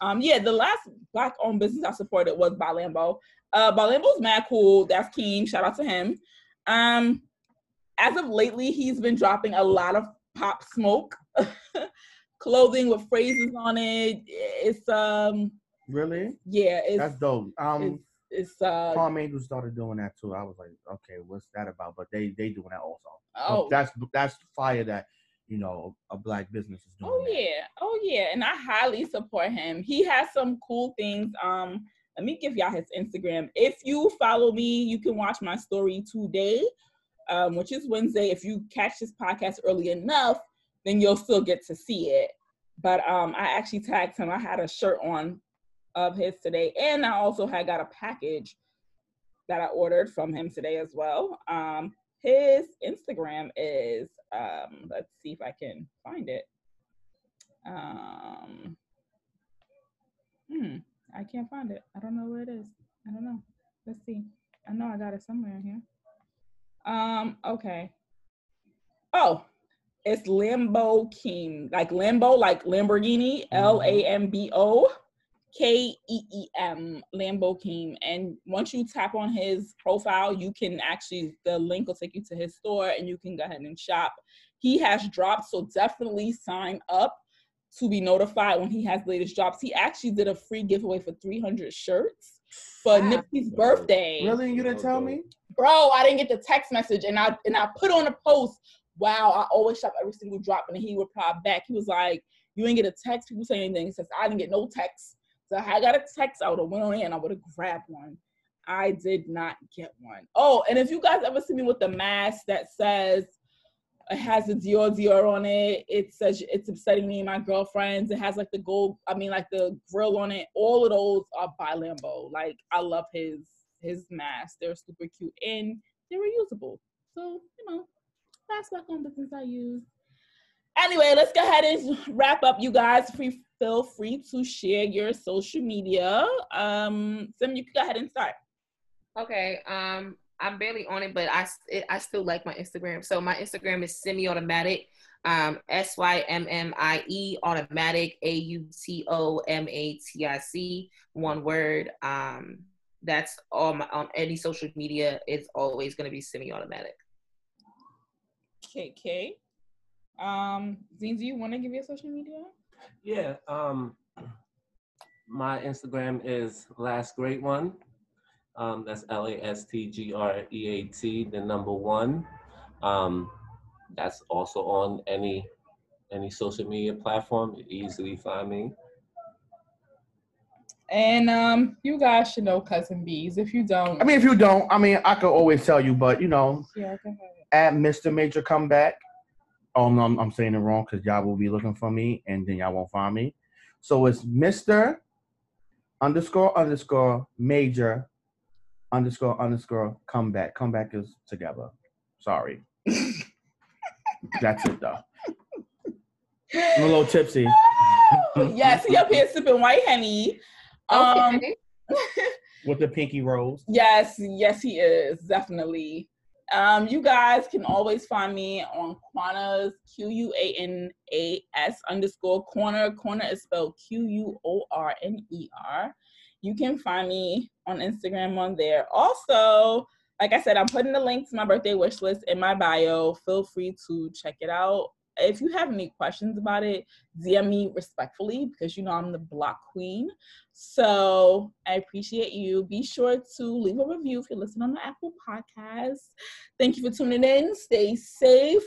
Um, yeah, the last black owned business I supported was by Lambo. Uh, Balembo's mad cool. That's Keem. Shout out to him. Um, as of lately, he's been dropping a lot of pop smoke clothing with phrases on it. It's um, Really? yeah, it's That's dope. Um, it's, it's uh, Palm Angels started doing that too. I was like, okay, what's that about? But they they doing that also. oh, that's that's fire that you know a black business is doing. Oh that. yeah, oh yeah, and I highly support him. He has some cool things. Um, let me give y'all his Instagram. If you follow me, you can watch my story today, um, which is Wednesday. If you catch this podcast early enough, then you'll still get to see it. But um, I actually tagged him. I had a shirt on of his today, and I also had got a package that I ordered from him today as well. Um, his Instagram is um, let's see if I can find it. Um, hmm, I can't find it. I don't know where it is. I don't know. Let's see. I know I got it somewhere in here. Um, okay. Oh, it's Lambo Keem, like Lambo, like Lamborghini, mm-hmm. L A M B O K E E M, Lambo Keem. And once you tap on his profile, you can actually, the link will take you to his store and you can go ahead and shop. He has dropped, so definitely sign up to be notified when he has latest drops. He actually did a free giveaway for 300 shirts for Wow. Nipsey's birthday. Really? You didn't tell me? Bro, I didn't get the text message and I and I put on a post, wow, I always shop every single drop. And he would replied back. He was like, You didn't get a text, people say anything. He says, I didn't get no text. So I got a text, I would have went on in and I would have grabbed one. I did not get one. Oh, and if you guys ever see me with the mask that says it has the Dior Dior on it, it says it's upsetting me and my girlfriends. It has like the gold, I mean like the grill on it. All of those are by Lambo. Like I love his his masks. They're super cute and they're reusable. So, you know, that's back on business I use. Anyway, let's go ahead and wrap up, you guys. Free, feel free to share your social media. Um, Sym, you can go ahead and start. Okay. Um, I'm barely on it, but I it, I still like my Instagram. So my Instagram is semi-automatic. Um, S Y M M I E automatic A U T O M A T I C one word. Um, that's all my on any social media. It's always going to be semi-automatic. KK. Um, Zine, do you want to give your social media? Yeah. Um, my Instagram is last great one. Um, that's L A S T G R E A T, the number one. Um, that's also on any any social media platform. You easily find me. And um, you guys should know Cousin Bees. If you don't, I mean, if you don't, I mean, I could always tell you, but you know, yeah, go ahead. At Mr. Major Comeback. Oh no, I'm, I'm saying it wrong because y'all will be looking for me and then y'all won't find me. So it's Mr. underscore underscore major underscore underscore comeback. Comeback is together. Sorry. That's it though. I'm a little tipsy. yes, he up here sipping white honey. Um, Okay. With the pinky rose. yes, yes, he is definitely. Um, you guys can always find me on Quanas Q U A N A S underscore corner. Corner is spelled Q U O R N E R. You can find me on Instagram on there. Also, like I said, I'm putting the link to my birthday wish list in my bio. Feel free to check it out. If you have any questions about it, DM me respectfully because you know I'm the block queen. So I appreciate you. Be sure to leave a review if you're listening on the Apple Podcast. Thank you for tuning in. Stay safe.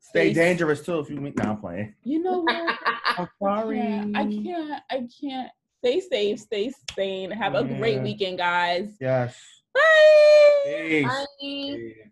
Stay Stay- dangerous too if you meet. Now I'm playing. You know what? I'm sorry. can't, I can't. I can't. Stay safe. Stay sane. Have a great weekend, guys. Yes. Bye. Peace. Bye. Peace.